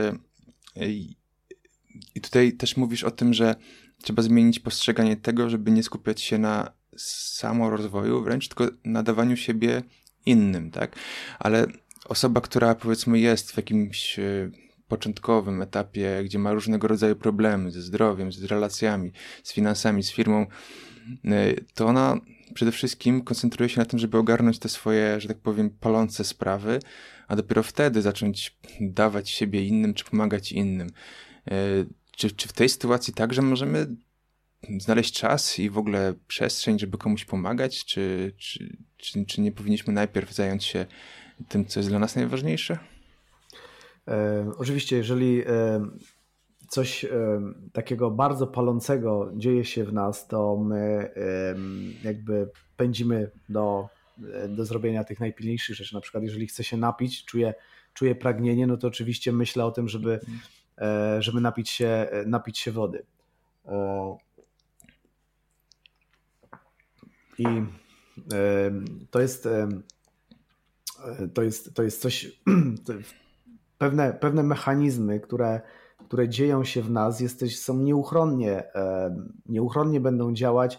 i tutaj też mówisz o tym, że trzeba zmienić postrzeganie tego, żeby nie skupiać się na samorozwoju, wręcz tylko na dawaniu siebie innym, tak? Ale osoba, która powiedzmy jest w jakimś e, początkowym etapie, gdzie ma różnego rodzaju problemy ze zdrowiem, z relacjami, z finansami, z firmą, e, to ona przede wszystkim koncentruje się na tym, żeby ogarnąć te swoje, że tak powiem, palące sprawy, a dopiero wtedy zacząć dawać siebie innym, czy pomagać innym. E, czy, czy w tej sytuacji także możemy znaleźć czas i w ogóle przestrzeń, żeby komuś pomagać, czy, czy, czy, czy nie powinniśmy najpierw zająć się tym, co jest dla nas najważniejsze? E, oczywiście, jeżeli e, coś e, takiego bardzo palącego dzieje się w nas, to my e, jakby pędzimy do, e, do zrobienia tych najpilniejszych rzeczy. Na przykład, jeżeli chcę się napić, czuję, czuję pragnienie, no to oczywiście myślę o tym, żeby, e, żeby napić, się, napić się wody. I to jest, to jest, to jest coś, pewne, pewne mechanizmy, które, które dzieją się w nas, jesteś, są nieuchronnie, nieuchronnie będą działać,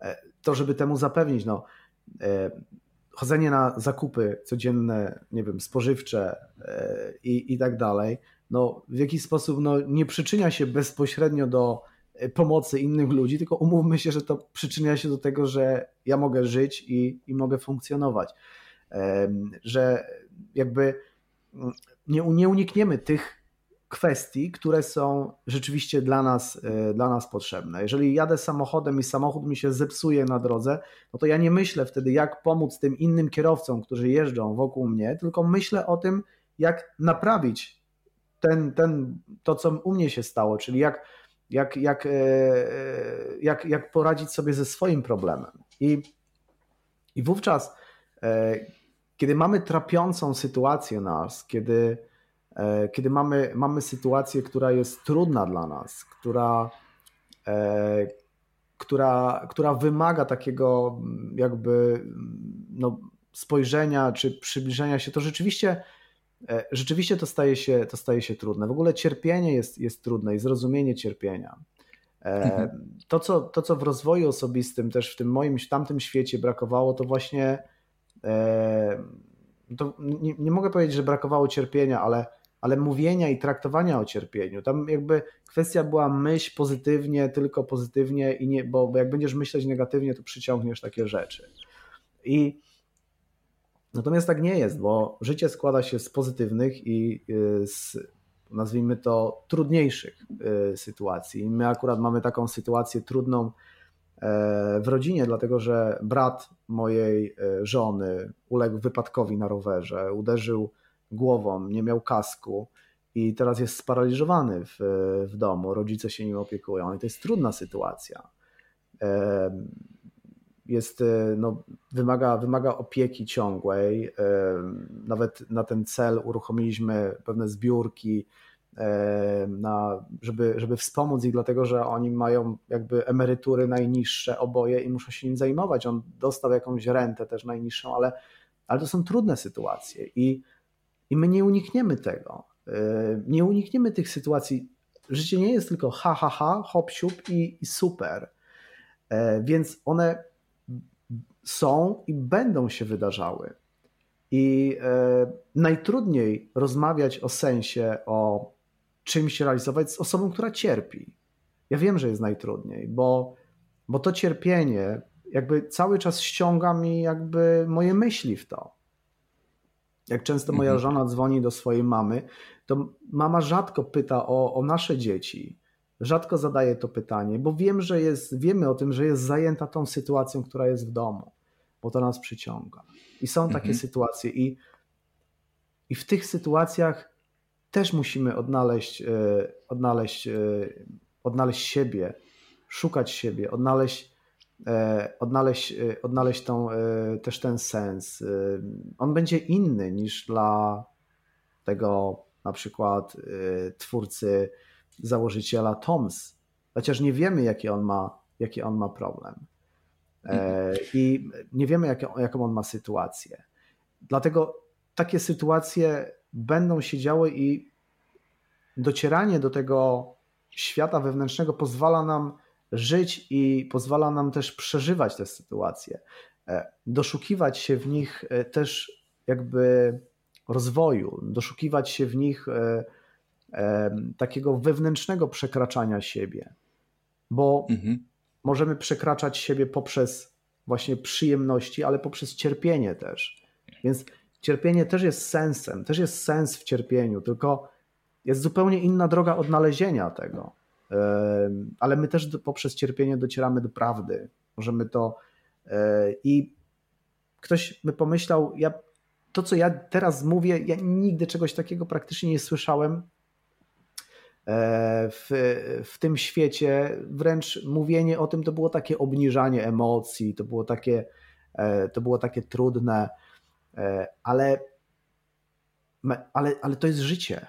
e, to żeby temu zapewnić. No, e, chodzenie na zakupy codzienne, nie wiem, spożywcze e, i, i tak dalej, no, w jakiś sposób no, nie przyczynia się bezpośrednio do pomocy innych ludzi, tylko umówmy się, że to przyczynia się do tego, że ja mogę żyć i, i mogę funkcjonować. Że jakby mm, nie, nie unikniemy tych kwestii, które są rzeczywiście dla nas, e, dla nas potrzebne. Jeżeli jadę samochodem i samochód mi się zepsuje na drodze, no to ja nie myślę wtedy, jak pomóc tym innym kierowcom, którzy jeżdżą wokół mnie, tylko myślę o tym, jak naprawić ten, ten, to, co u mnie się stało, czyli jak jak, jak, e, jak, jak poradzić sobie ze swoim problemem. I, i wówczas, e, kiedy mamy trapiącą sytuację nas, kiedy, e, kiedy mamy, mamy sytuację, która jest trudna dla nas, która, która, która wymaga takiego jakby no, spojrzenia czy przybliżenia się, to rzeczywiście E, rzeczywiście to staje się, to staje się trudne. W ogóle cierpienie jest, jest trudne i zrozumienie cierpienia. E, mhm. To co, to, co w rozwoju osobistym, też w tym moim, w tamtym świecie brakowało, to właśnie e, to nie, nie mogę powiedzieć, że brakowało cierpienia, ale, ale mówienia i traktowania o cierpieniu. Tam jakby kwestia była myśl pozytywnie, tylko pozytywnie, i nie, bo, bo jak będziesz myśleć negatywnie, to przyciągniesz takie rzeczy. I Natomiast tak nie jest, bo życie składa się z pozytywnych i y, z, nazwijmy to, trudniejszych y, sytuacji. My akurat mamy taką sytuację trudną e, w rodzinie, dlatego że brat mojej e, żony uległ wypadkowi na rowerze, uderzył głową, nie miał kasku i teraz jest sparaliżowany w, w domu. Rodzice się nim opiekują i to jest trudna sytuacja. Jest, e, no, wymaga, wymaga opieki ciągłej. Nawet na ten cel uruchomiliśmy pewne zbiórki, na, żeby, żeby wspomóc ich, dlatego że oni mają jakby emerytury najniższe oboje i muszą się nim zajmować. On dostał jakąś rentę też najniższą, ale, ale to są trudne sytuacje i, i my nie unikniemy tego. Nie unikniemy tych sytuacji. Życie nie jest tylko ha, ha, ha, hop, siup i, i super. E, więc one są i będą się wydarzały. I e, najtrudniej rozmawiać o sensie, o czymś realizować z osobą, która cierpi. Ja wiem, że jest najtrudniej, bo, bo to cierpienie jakby cały czas ściąga mi jakby moje myśli w to. Jak często moja mhm. żona dzwoni do swojej mamy, to mama rzadko pyta o, o nasze dzieci. Rzadko zadaje to pytanie, bo wiem, że jest, wiemy o tym, że jest zajęta tą sytuacją, która jest w domu, bo to nas przyciąga. I są takie mhm. sytuacje, i, i w tych sytuacjach też musimy odnaleźć, e, odnaleźć, e, odnaleźć siebie, szukać siebie, odnaleźć, e, odnaleźć, odnaleźć tą, też ten sens. On będzie inny niż dla tego na przykład twórcy, założyciela Toms, chociaż nie wiemy, jaki on ma, jaki on ma problem. I nie wiemy, jaką, jaką on ma sytuację. Dlatego takie sytuacje będą się działy i docieranie do tego świata wewnętrznego pozwala nam żyć i pozwala nam też przeżywać te sytuacje, e, doszukiwać się w nich e, też jakby rozwoju, doszukiwać się w nich e, takiego wewnętrznego przekraczania siebie, bo mhm. Możemy przekraczać siebie poprzez właśnie przyjemności, ale poprzez cierpienie też. Więc cierpienie też jest sensem, też jest sens w cierpieniu, tylko jest zupełnie inna droga odnalezienia tego. Ale my też poprzez cierpienie docieramy do prawdy. Możemy to. E, I ktoś by pomyślał, ja, to co ja teraz mówię, ja nigdy czegoś takiego praktycznie nie słyszałem w, w tym świecie. Wręcz mówienie o tym to było takie obniżanie emocji, to było takie, e, to było takie trudne. E, ale, ale, ale to jest życie.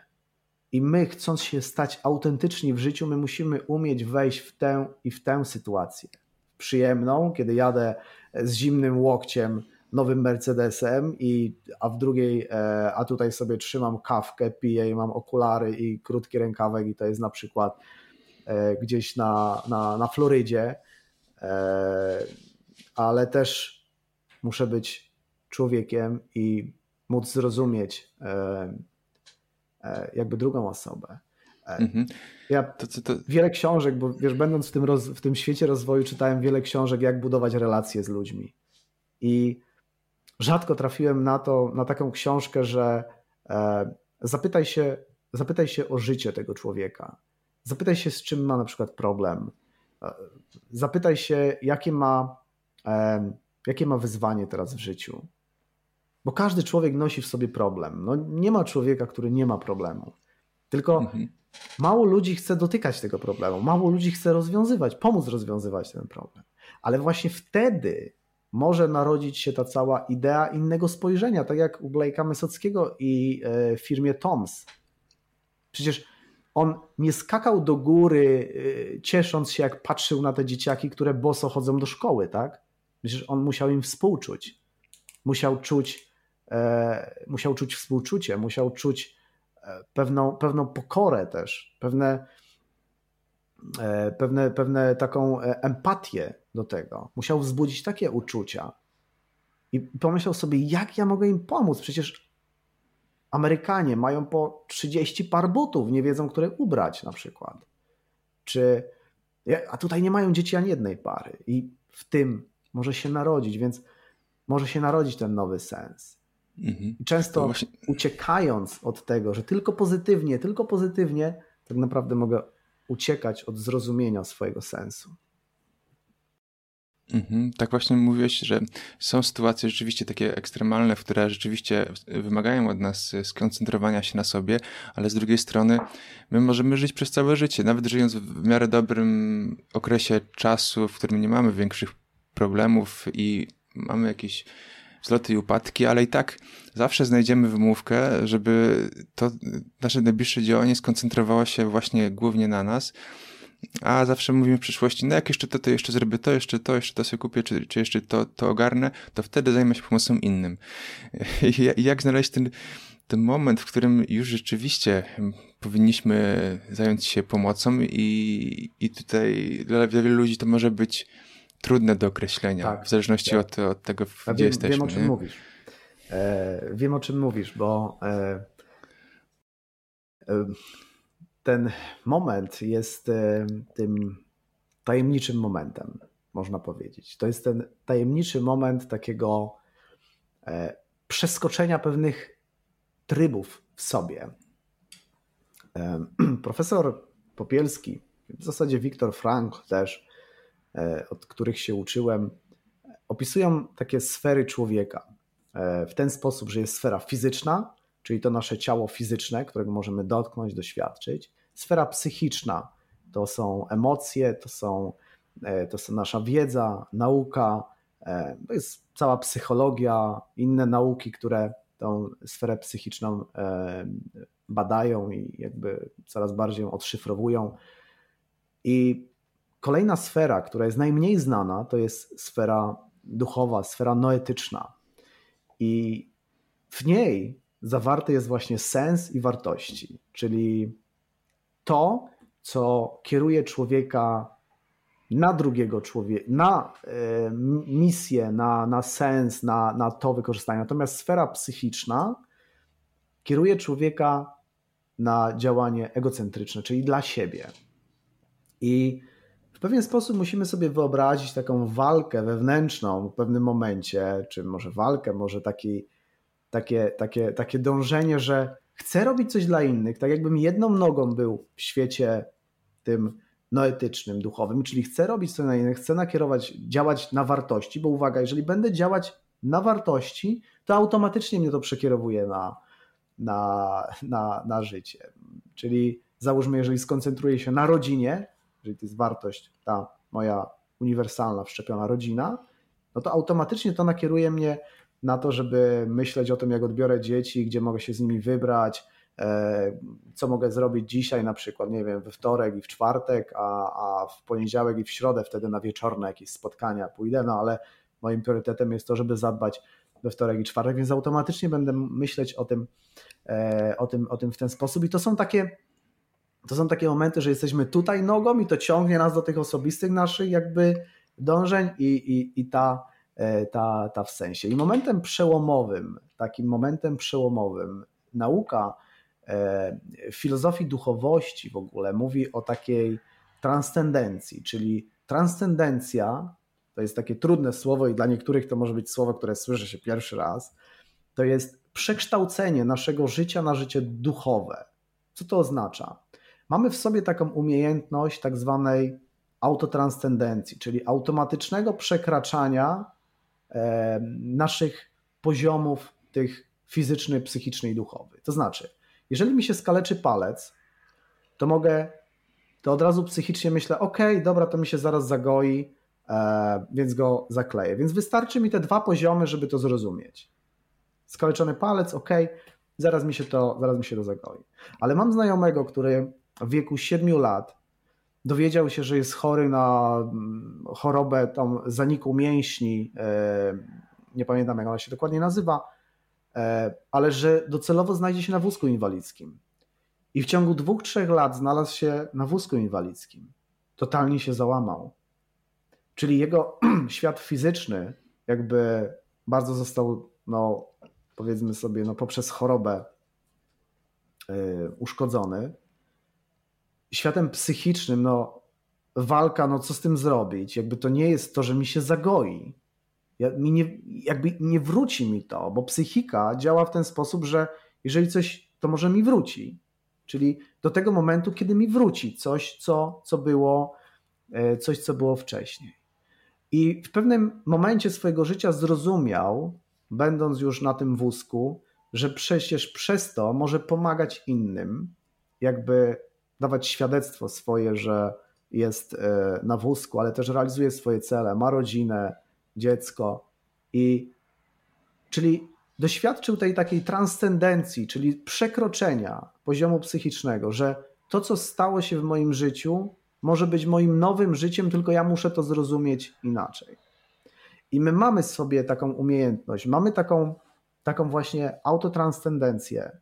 I my, chcąc się stać autentyczni w życiu, my musimy umieć wejść w tę i w tę sytuację. Przyjemną, kiedy jadę z zimnym łokciem nowym Mercedesem, i, a w drugiej, e, a tutaj sobie trzymam kawkę, piję i mam okulary i krótki rękawek, i to jest na przykład e, gdzieś na, na, na Florydzie. Ale też muszę być człowiekiem i móc zrozumieć e, e, jakby drugą osobę. E, mhm. Ja to, to, to... wiele książek, bo wiesz, będąc w tym, roz, w tym świecie rozwoju, czytałem wiele książek, jak budować relacje z ludźmi. I rzadko trafiłem na to, na taką książkę, że e, zapytaj, się, zapytaj się o życie tego człowieka. Zapytaj się, z czym ma na przykład problem. E, zapytaj się, jakie ma, e, jakie ma wyzwanie teraz w życiu. Bo każdy człowiek nosi w sobie problem. No, nie ma człowieka, który nie ma problemu. Tylko mhm. mało ludzi chce dotykać tego problemu, mało ludzi chce rozwiązywać, pomóc rozwiązywać ten problem. Ale właśnie wtedy może narodzić się ta cała idea innego spojrzenia, tak jak u Blake'a Mysockiego i e, firmie Toms. Przecież on nie skakał do góry, e, ciesząc się, jak patrzył na te dzieciaki, które boso chodzą do szkoły, tak? Przecież on musiał im współczuć. Musiał czuć E, musiał czuć współczucie, musiał czuć pewną, pewną pokorę też, pewne, pewne, pewne taką empatię do tego. Musiał wzbudzić takie uczucia. I pomyślał sobie, jak ja mogę im pomóc? Przecież Amerykanie mają po 30 par butów, nie wiedzą, które ubrać na przykład. Czy, a tutaj nie mają dzieci ani jednej pary. I w tym może się narodzić, więc może się narodzić ten nowy sens. Mhm. I często właśnie... uciekając od tego, że tylko pozytywnie, tylko pozytywnie, tak naprawdę mogę uciekać od zrozumienia swojego sensu. Mhm, tak właśnie mówiłeś, że są sytuacje rzeczywiście takie ekstremalne, w które rzeczywiście wymagają od nas skoncentrowania się na sobie, ale z drugiej strony my możemy żyć przez całe życie, nawet żyjąc w miarę dobrym okresie czasu, w którym nie mamy większych problemów i mamy jakieś wzloty i upadki, ale i tak zawsze znajdziemy wymówkę, żeby to nasze najbliższe działanie skoncentrowało się właśnie głównie na nas, a zawsze mówimy w przyszłości, no jak jeszcze to, to jeszcze zrobię to, jeszcze to, jeszcze to sobie kupię, czy, czy jeszcze to, to ogarnę, to wtedy zajmę się pomocą innym. I jak znaleźć ten, ten moment, w którym już rzeczywiście powinniśmy zająć się pomocą i, i tutaj dla wielu ludzi to może być trudne do określenia, tak, w zależności tak. od, od tego, gdzie wiem, jesteśmy. Wiem, o czym nie? mówisz. E, wiem, o czym mówisz, bo e, e, ten moment jest e, tym tajemniczym momentem, można powiedzieć. To jest ten tajemniczy moment takiego e, przeskoczenia pewnych trybów w sobie. E, profesor Popielski, w zasadzie Wiktor Frank też, od których się uczyłem, opisują takie sfery człowieka w ten sposób, że jest sfera fizyczna, czyli to nasze ciało fizyczne, którego możemy dotknąć, doświadczyć. Sfera psychiczna to są emocje, to są, e, to są nasza wiedza, nauka, e, to jest cała psychologia, inne nauki, które tą sferę psychiczną e, badają i jakby coraz bardziej ją odszyfrowują. I kolejna sfera, która jest najmniej znana, to jest sfera duchowa, sfera noetyczna. I w niej zawarty jest właśnie sens i wartości, czyli to, co kieruje człowieka na drugiego człowieka, na e, misję, na, na sens, na, na to wykorzystanie. Natomiast sfera psychiczna kieruje człowieka na działanie egocentryczne, czyli dla siebie. I w pewien sposób musimy sobie wyobrazić taką walkę wewnętrzną w pewnym momencie, czy może walkę, może taki, takie, takie, takie dążenie, że chcę robić coś dla innych, tak jakbym jedną nogą był w świecie tym noetycznym, duchowym, czyli chcę robić coś dla innych, chcę nakierować, działać na wartości, bo uwaga, jeżeli będę działać na wartości, to automatycznie mnie to przekierowuje na, na, na, na życie. Czyli załóżmy, jeżeli skoncentruję się na rodzinie, jeżeli to jest wartość, ta moja uniwersalna, wszczepiona rodzina, no to automatycznie to nakieruje mnie na to, żeby myśleć o tym, jak odbiorę dzieci, gdzie mogę się z nimi wybrać, e, co mogę zrobić dzisiaj, na przykład, nie wiem, we wtorek i w czwartek, a, a w poniedziałek i w środę, wtedy na wieczorne jakieś spotkania pójdę, no ale moim priorytetem jest to, żeby zadbać we wtorek i czwartek, więc automatycznie będę myśleć o tym, e, o tym, o tym w ten sposób. I to są takie. To są takie momenty, że jesteśmy tutaj nogą i to ciągnie nas do tych osobistych naszych jakby dążeń i, i, i ta, ta, ta w sensie. I momentem przełomowym, takim momentem przełomowym, nauka e, filozofii duchowości w ogóle mówi o takiej transcendencji, czyli transcendencja to jest takie trudne słowo i dla niektórych to może być słowo, które słyszy się pierwszy raz. To jest przekształcenie naszego życia na życie duchowe. Co to oznacza? Mamy w sobie taką umiejętność tak zwanej autotranscendencji, czyli automatycznego przekraczania naszych poziomów tych fizyczny, psychiczny i duchowy. To znaczy, jeżeli mi się skaleczy palec, to mogę, to od razu psychicznie myślę, ok, dobra, to mi się zaraz zagoi, e, więc go zakleję. Więc wystarczy mi te dwa poziomy, żeby to zrozumieć. Skaleczony palec, ok, zaraz mi się to, zaraz mi się to zagoi. Ale mam znajomego, który w wieku 7 lat dowiedział się, że jest chory na mm, chorobę tą zaniku mięśni, e, nie pamiętam jak ona się dokładnie nazywa, e, ale że docelowo znajdzie się na wózku inwalidzkim. I w ciągu dwóch, trzech lat znalazł się na wózku inwalidzkim. Totalnie się załamał. Czyli jego świat fizyczny jakby bardzo został, no powiedzmy sobie, no poprzez chorobę e, uszkodzony światem psychicznym, no walka, no co z tym zrobić? Jakby to nie jest to, że mi się zagoi. Ja, mi nie, jakby nie wróci mi to, bo psychika działa w ten sposób, że jeżeli coś, to może mi wróci. Czyli do tego momentu, kiedy mi wróci coś, co, co było, e, coś, co było wcześniej. I w pewnym momencie swojego życia zrozumiał, będąc już na tym wózku, że przecież przez to może pomagać innym, jakby dawać świadectwo swoje, że jest e, na wózku, ale też realizuje swoje cele, ma rodzinę, dziecko i czyli doświadczył tej takiej transcendencji, czyli przekroczenia poziomu psychicznego, że to, co stało się w moim życiu, może być moim nowym życiem, tylko ja muszę to zrozumieć inaczej. I my mamy sobie taką umiejętność, mamy taką, taką właśnie autotranscendencję,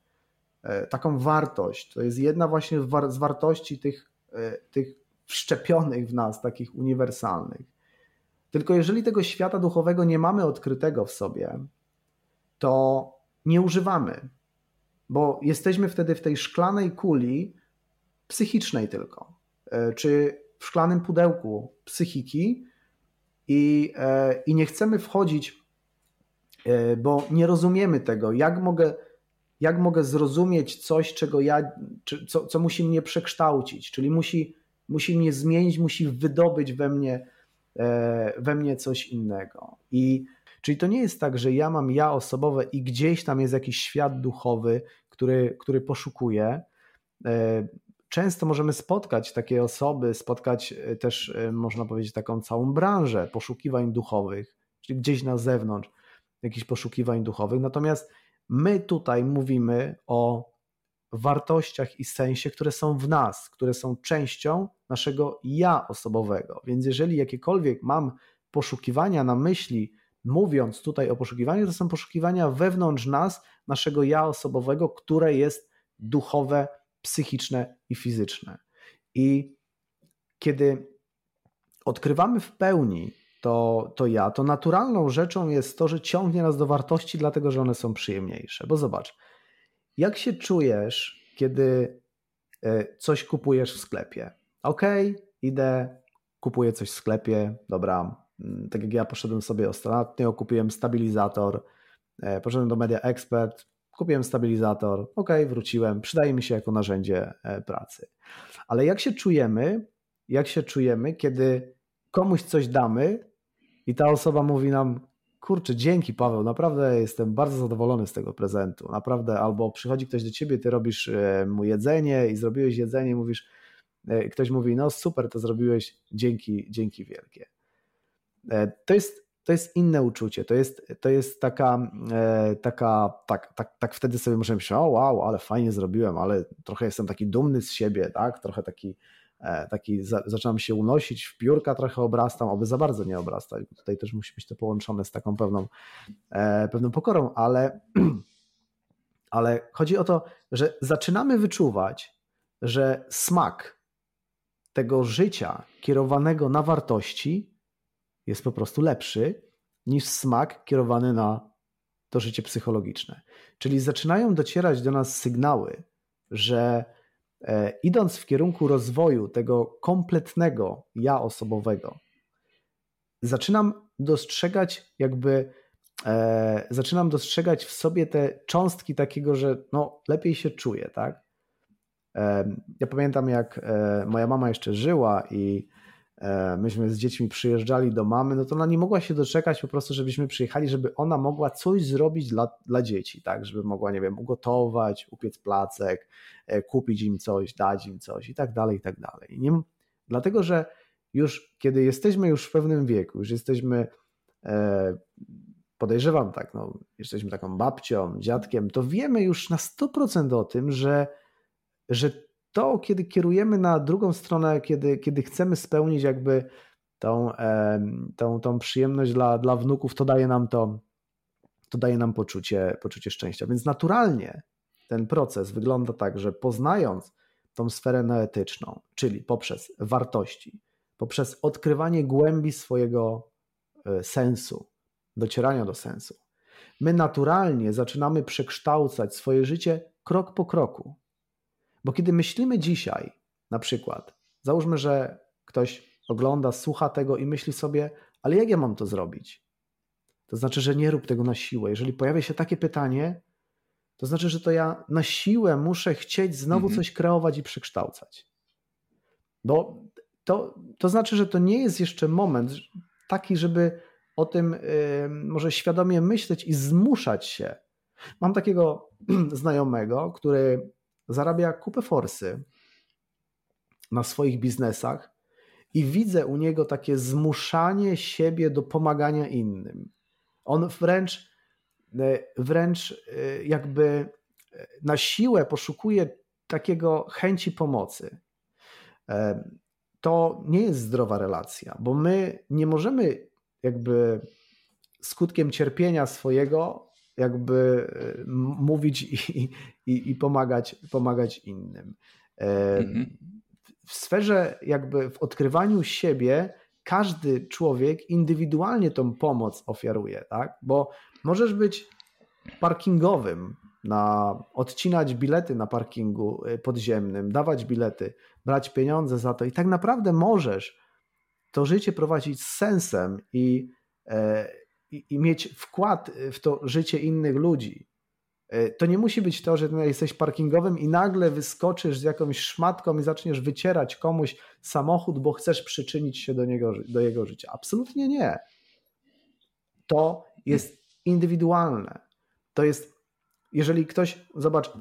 taką wartość. To jest jedna właśnie z wartości tych, e, tych wszczepionych w nas, takich uniwersalnych. Tylko jeżeli tego świata duchowego nie mamy odkrytego w sobie, to nie używamy, bo jesteśmy wtedy w tej szklanej kuli psychicznej tylko, e, czy w szklanym pudełku psychiki i, e, i nie chcemy wchodzić, e, bo nie rozumiemy tego, jak mogę, jak mogę zrozumieć coś, czego ja, czy, co, co musi mnie przekształcić, czyli musi, musi mnie zmienić, musi wydobyć we mnie, we mnie coś innego. I Czyli to nie jest tak, że ja mam ja osobowe i gdzieś tam jest jakiś świat duchowy, który, który poszukuje. E, często możemy spotkać takie osoby, spotkać e, też, e, można powiedzieć, taką całą branżę poszukiwań duchowych, czyli gdzieś na zewnątrz jakichś poszukiwań duchowych. Natomiast my tutaj mówimy o wartościach i sensie, które są w nas, które są częścią naszego ja osobowego. Więc jeżeli jakiekolwiek mam poszukiwania na myśli, mówiąc tutaj o poszukiwaniu, to są poszukiwania wewnątrz nas, naszego ja osobowego, które jest duchowe, psychiczne i fizyczne. I kiedy odkrywamy w pełni to, to ja, to naturalną rzeczą jest to, że ciągnie nas do wartości, dlatego że one są przyjemniejsze. Bo zobacz, jak się czujesz, kiedy e, coś kupujesz w sklepie? Ok, idę, kupuję coś w sklepie, dobra, Mm, tak jak ja poszedłem sobie ostatnio, kupiłem stabilizator, e, poszedłem do Media Expert, kupiłem stabilizator, ok, wróciłem, przydaje mi się jako narzędzie e, pracy. Ale jak się czujemy, jak się czujemy, kiedy komuś coś damy i ta osoba mówi nam, kurczę, dzięki Paweł, naprawdę jestem bardzo zadowolony z tego prezentu, naprawdę, albo przychodzi ktoś do ciebie, ty robisz e, mu jedzenie i zrobiłeś jedzenie i mówisz, ktoś mówi, no super, to zrobiłeś, dzięki, dzięki wielkie. E, to jest, to jest inne uczucie. To jest, to jest taka, e, taka tak, tak, tak wtedy sobie możemy myśleć, o wow, ale fajnie zrobiłem, ale trochę jestem taki dumny z siebie, tak? Trochę taki, e, taki zaczynam się unosić w piórka, trochę obrastam, aby za bardzo nie obrastać. Tutaj też musi być to połączone z taką pewną, pewną pokorą, ale, ale chodzi o to, że zaczynamy wyczuwać, że smak tego życia kierowanego na wartości jest po prostu lepszy niż smak kierowany na to życie psychologiczne. Czyli zaczynają docierać do nas sygnały, że e, idąc w kierunku rozwoju tego kompletnego ja osobowego, zaczynam dostrzegać jakby e, zaczynam dostrzegać w sobie te cząstki takiego, że no, lepiej się czuję, tak? E, ja pamiętam, jak e, moja mama jeszcze żyła i E, myśmy z dziećmi przyjeżdżali do mamy, no to ona nie mogła się doczekać po prostu, żebyśmy przyjechali, żeby ona mogła coś zrobić dla, dla dzieci, tak, żeby mogła, nie wiem, ugotować, upiec placek, e, kupić im coś, dać im coś i tak dalej, i tak dalej. Nie, dlatego, że już kiedy jesteśmy już w pewnym wieku, już jesteśmy, e, podejrzewam tak, no, jesteśmy taką babcią, dziadkiem, to wiemy już na 100% o tym, że, że to, kiedy kierujemy na drugą stronę, kiedy, kiedy chcemy spełnić jakby tą, tą, tą przyjemność dla, dla wnuków, to daje nam to, to daje nam poczucie, poczucie szczęścia. Więc naturalnie ten proces wygląda tak, że poznając tą sferę neetyczną, czyli poprzez wartości, poprzez odkrywanie głębi swojego e, sensu, docierania do sensu, my naturalnie zaczynamy przekształcać swoje życie krok po kroku. Bo kiedy myślimy dzisiaj, na przykład, załóżmy, że ktoś ogląda, słucha tego i myśli sobie, ale jak ja mam to zrobić? to znaczy, że nie rób tego na siłę. Jeżeli pojawia się takie pytanie, to znaczy, że to ja na siłę muszę chcieć znowu mhm. coś kreować i przekształcać. Bo to, to znaczy, że to nie jest jeszcze moment taki, żeby o tym y, może świadomie myśleć i zmuszać się. Mam takiego znajomego, który zarabia kupę forsy na swoich biznesach i widzę u niego takie zmuszanie siebie do pomagania innym. On wręcz, e, wręcz e, jakby e, na siłę poszukuje takiego chęci pomocy. To nie jest zdrowa relacja, bo my nie możemy jakby skutkiem cierpienia swojego jakby mówić i, i, i pomagać, pomagać innym. Mhm. W sferze jakby w odkrywaniu siebie każdy człowiek indywidualnie tą pomoc ofiaruje, tak? Bo możesz być parkingowym, na odcinać bilety na parkingu y, podziemnym, dawać bilety, brać pieniądze za to i tak naprawdę możesz to życie prowadzić z sensem i, e, i, i mieć wkład w to życie innych ludzi. E, to nie musi być to, że jesteś parkingowym i nagle wyskoczysz z jakąś szmatką i zaczniesz wycierać komuś samochód, bo chcesz przyczynić się do, niego, do jego życia. Absolutnie nie. To jest indywidualne. To jest, jeżeli ktoś, zobacz,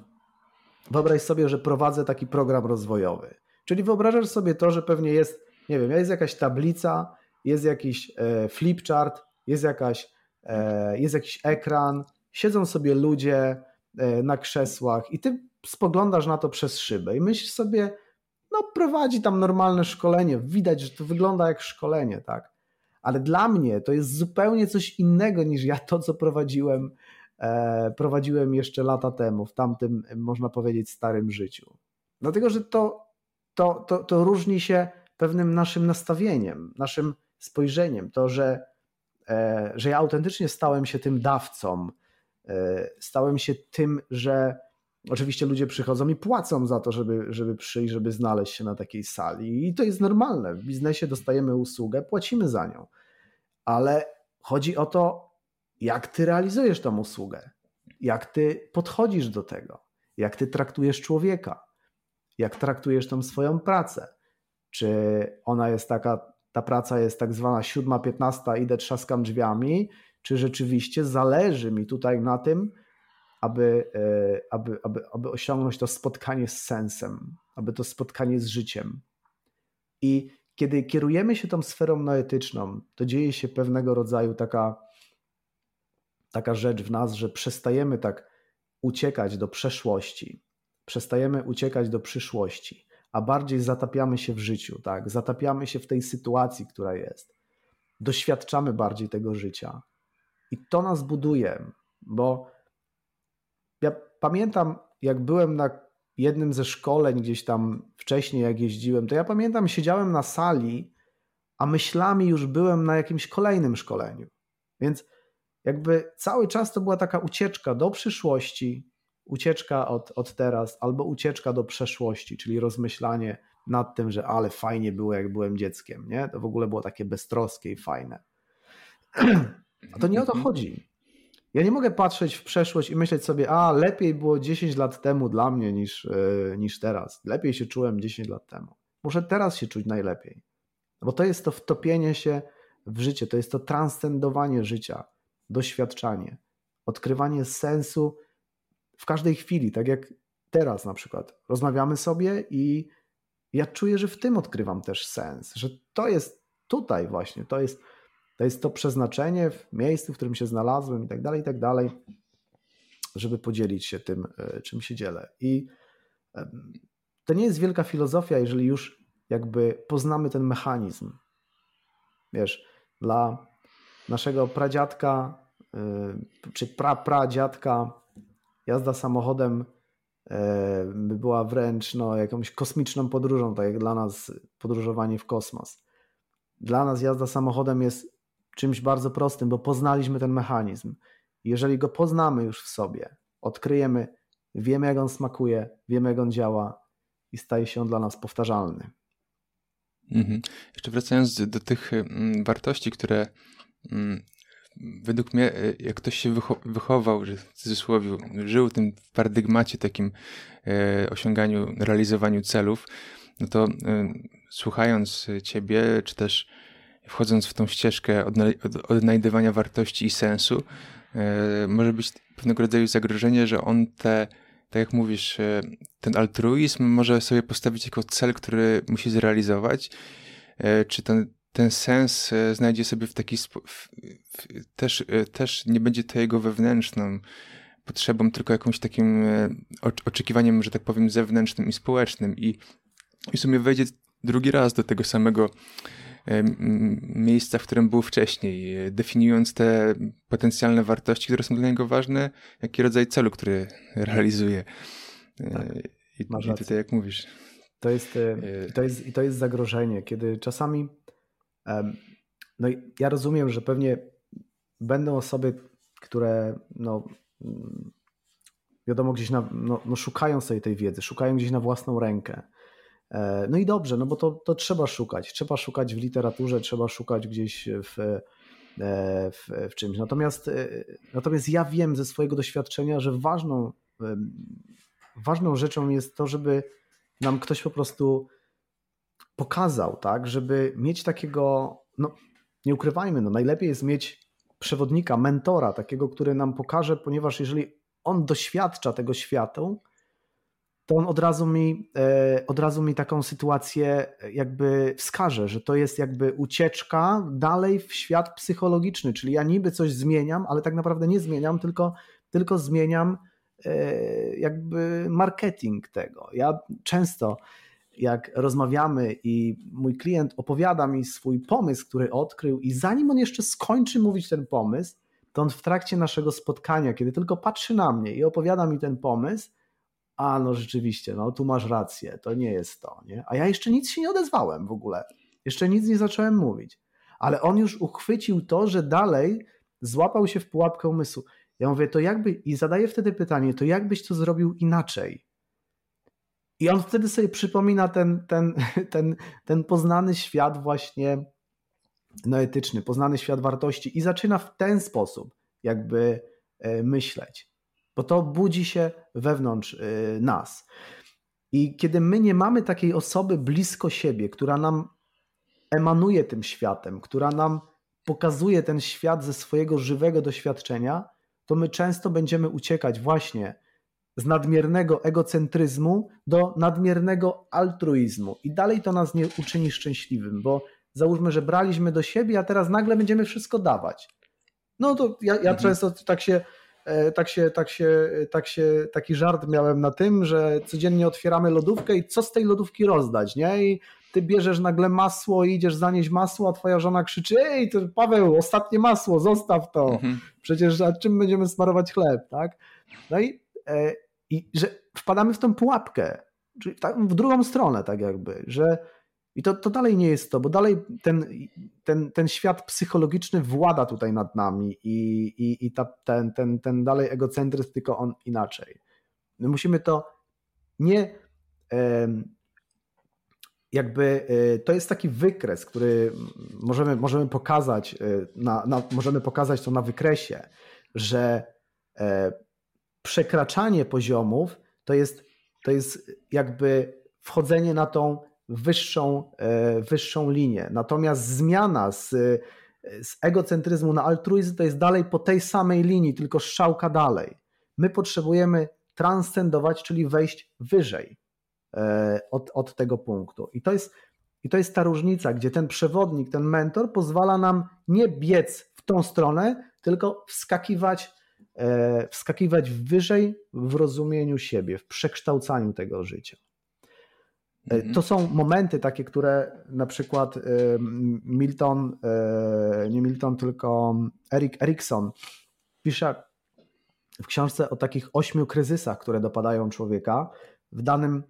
wyobraź sobie, że prowadzę taki program rozwojowy. Czyli wyobrażasz sobie to, że pewnie jest, nie wiem, jest jakaś tablica, jest jakiś e, flipchart, jest, jakaś, e, jest jakiś ekran, siedzą sobie ludzie e, na krzesłach i ty spoglądasz na to przez szybę i myślisz sobie, no prowadzi tam normalne szkolenie, widać, że to wygląda jak szkolenie, tak? Ale dla mnie to jest zupełnie coś innego niż ja to, co prowadziłem, e, prowadziłem jeszcze lata temu, w tamtym, można powiedzieć, starym życiu. Dlatego, że to, to, to, to różni się pewnym naszym nastawieniem, naszym spojrzeniem. To, że, że ja autentycznie stałem się tym dawcą, E, stałem się tym, że oczywiście ludzie przychodzą i płacą za to, żeby, żeby przyjść, żeby znaleźć się na takiej sali. I to jest normalne. W biznesie dostajemy usługę, płacimy za nią. Ale chodzi o to, jak ty realizujesz tą usługę, jak ty podchodzisz do tego, jak ty traktujesz człowieka, jak traktujesz tą swoją pracę. Czy ona jest taka, ta praca jest tak zwana siódma, piętnasta, idę trzaskam drzwiami, czy rzeczywiście zależy mi tutaj na tym, aby, e, aby, aby, aby osiągnąć to spotkanie z sensem, aby to spotkanie z życiem. I kiedy kierujemy się tą sferą noetyczną, to dzieje się pewnego rodzaju taka, taka rzecz w nas, że przestajemy tak uciekać do przeszłości, przestajemy uciekać do przyszłości, a bardziej zatapiamy się w życiu, tak? Zatapiamy się w tej sytuacji, która jest. Doświadczamy bardziej tego życia. I to nas buduje, bo ja pamiętam, jak byłem na jednym ze szkoleń gdzieś tam wcześniej, jak jeździłem, to ja pamiętam, siedziałem na sali, a myślami już byłem na jakimś kolejnym szkoleniu. Więc jakby cały czas to była taka ucieczka do przyszłości, ucieczka od, od teraz, albo ucieczka do przeszłości, czyli rozmyślanie nad tym, że ale fajnie było, jak byłem dzieckiem, nie? To w ogóle było takie beztroskie i fajne. A to nie o to mhm. chodzi. Ja nie mogę patrzeć w przeszłość i myśleć sobie, a lepiej było 10 lat temu dla mnie niż, yy, niż teraz. Lepiej się czułem 10 lat temu. Muszę teraz się czuć najlepiej. Bo to jest to wtopienie się w życie, to jest to transcendowanie życia, doświadczanie, odkrywanie sensu w każdej chwili, tak jak teraz na przykład. Rozmawiamy sobie i ja czuję, że w tym odkrywam też sens, że to jest tutaj właśnie, to jest to jest to przeznaczenie w miejscu, w którym się znalazłem i tak dalej, i tak dalej, żeby podzielić się tym, e, czym się dzielę. I to nie jest wielka filozofia, jeżeli już jakby poznamy ten mechanizm. Wiesz, dla naszego pradziadka e, czy pra, pradziadka jazda samochodem e, by była wręcz no, jakąś kosmiczną podróżą, tak jak dla nas podróżowanie w kosmos. Dla nas jazda samochodem jest czymś bardzo prostym, bo poznaliśmy ten mechanizm. Jeżeli go poznamy już w sobie, odkryjemy, wiemy jak on smakuje, wiemy jak on działa i staje się on dla nas powtarzalny. Mhm. Jeszcze wracając do tych mm, wartości, które mm, według mnie, e, jak ktoś się wychował, że w cudzysłowie żył w tym paradygmacie takim e, osiąganiu, realizowaniu celów, no to e, słuchając ciebie, czy też wchodząc w tą ścieżkę odnajdywania wartości i sensu, może być pewnego rodzaju zagrożenie, że on te, tak jak mówisz, ten altruizm może sobie postawić jako cel, który musi zrealizować, czy ten, ten sens znajdzie sobie w taki sposób, też, też nie będzie to jego wewnętrzną potrzebą, tylko jakimś takim oczekiwaniem, że tak powiem, zewnętrznym i społecznym i, i w sumie wejdzie drugi raz do tego samego miejsca, w którym był wcześniej, definiując te potencjalne wartości, które są dla niego ważne, jaki rodzaj celu, który realizuje. E, tak, I, i tutaj jak mówisz. To jest, e, e, to jest, to jest zagrożenie, kiedy czasami no ja rozumiem, że pewnie będą osoby, które no, mm, wiadomo gdzieś na, no, no szukają sobie tej wiedzy, szukają gdzieś na własną rękę. E, no i dobrze, no bo to, to trzeba szukać. Trzeba szukać w literaturze, trzeba szukać gdzieś w, e, w, w czymś. Natomiast, e, natomiast ja wiem ze swojego doświadczenia, że ważną, ważną rzeczą jest to, żeby nam ktoś po prostu pokazał, tak, żeby mieć takiego, no nie ukrywajmy, no najlepiej jest mieć przewodnika, mentora, takiego, który nam pokaże, ponieważ jeżeli on doświadcza tego światu, to on od razu mi, e, od razu mi taką sytuację jakby wskaże, że to jest jakby ucieczka dalej w świat psychologiczny, czyli ja niby coś zmieniam, ale tak naprawdę nie zmieniam, tylko, tylko zmieniam e, jakby marketing tego. Ja często jak rozmawiamy i mój klient opowiada mi swój pomysł, który odkrył i zanim on jeszcze skończy mówić ten pomysł, to on w trakcie naszego spotkania, kiedy tylko patrzy na mnie i opowiada mi ten pomysł, a no rzeczywiście, no tu masz rację, to nie jest to, nie? A ja jeszcze nic się nie odezwałem w ogóle, jeszcze nic nie zacząłem mówić, ale on już uchwycił to, że dalej złapał się w pułapkę umysłu. Ja mówię, to jakby, i zadaję wtedy pytanie, to jakbyś to zrobił inaczej? I on wtedy sobie przypomina ten, ten, ten, ten poznany świat właśnie no, etyczny, poznany świat wartości i zaczyna w ten sposób jakby e, myśleć bo to budzi się wewnątrz y, nas. I kiedy my nie mamy takiej osoby blisko siebie, która nam emanuje tym światem, która nam pokazuje ten świat ze swojego żywego doświadczenia, to my często będziemy uciekać właśnie z nadmiernego egocentryzmu do nadmiernego altruizmu. I dalej to nas nie uczyni szczęśliwym, bo załóżmy, że braliśmy do siebie, a teraz nagle będziemy wszystko dawać. No to ja, ja mhm. często tak się E, tak się, tak się, tak się, taki żart miałem na tym, że codziennie otwieramy lodówkę i co z tej lodówki rozdać, nie? I ty bierzesz nagle masło i idziesz zanieść masło, a twoja żona krzyczy, ej, to Paweł, ostatnie masło, zostaw to. Mhm. Przecież a czym będziemy smarować chleb, tak? No i, e, i że wpadamy w tą pułapkę, czyli w drugą stronę tak jakby, że i to, to dalej nie jest to, bo dalej ten, ten, ten świat psychologiczny włada tutaj nad nami i, i, i ta, ten, ten, ten dalej egocentryzm, tylko on inaczej. My musimy to nie jakby e, to jest taki wykres, który możemy, możemy pokazać, e, na, na, możemy pokazać to na wykresie, że e, przekraczanie poziomów to jest, to jest jakby wchodzenie na tą wyższą, e, wyższą linię. Natomiast zmiana z, z egocentryzmu na altruizm to jest dalej po tej samej linii, tylko strzałka dalej. My potrzebujemy transcendować, czyli wejść wyżej e, od, od tego punktu. I to, jest, I to jest ta różnica, gdzie ten przewodnik, ten mentor pozwala nam nie biec w tą stronę, tylko wskakiwać, e, wskakiwać wyżej w rozumieniu siebie, w przekształcaniu tego życia. E, mhm. To są momenty takie, które na przykład e, Milton, e, nie Milton, tylko Erik Erikson pisze w książce o takich ośmiu kryzysach, które dopadają człowieka w danym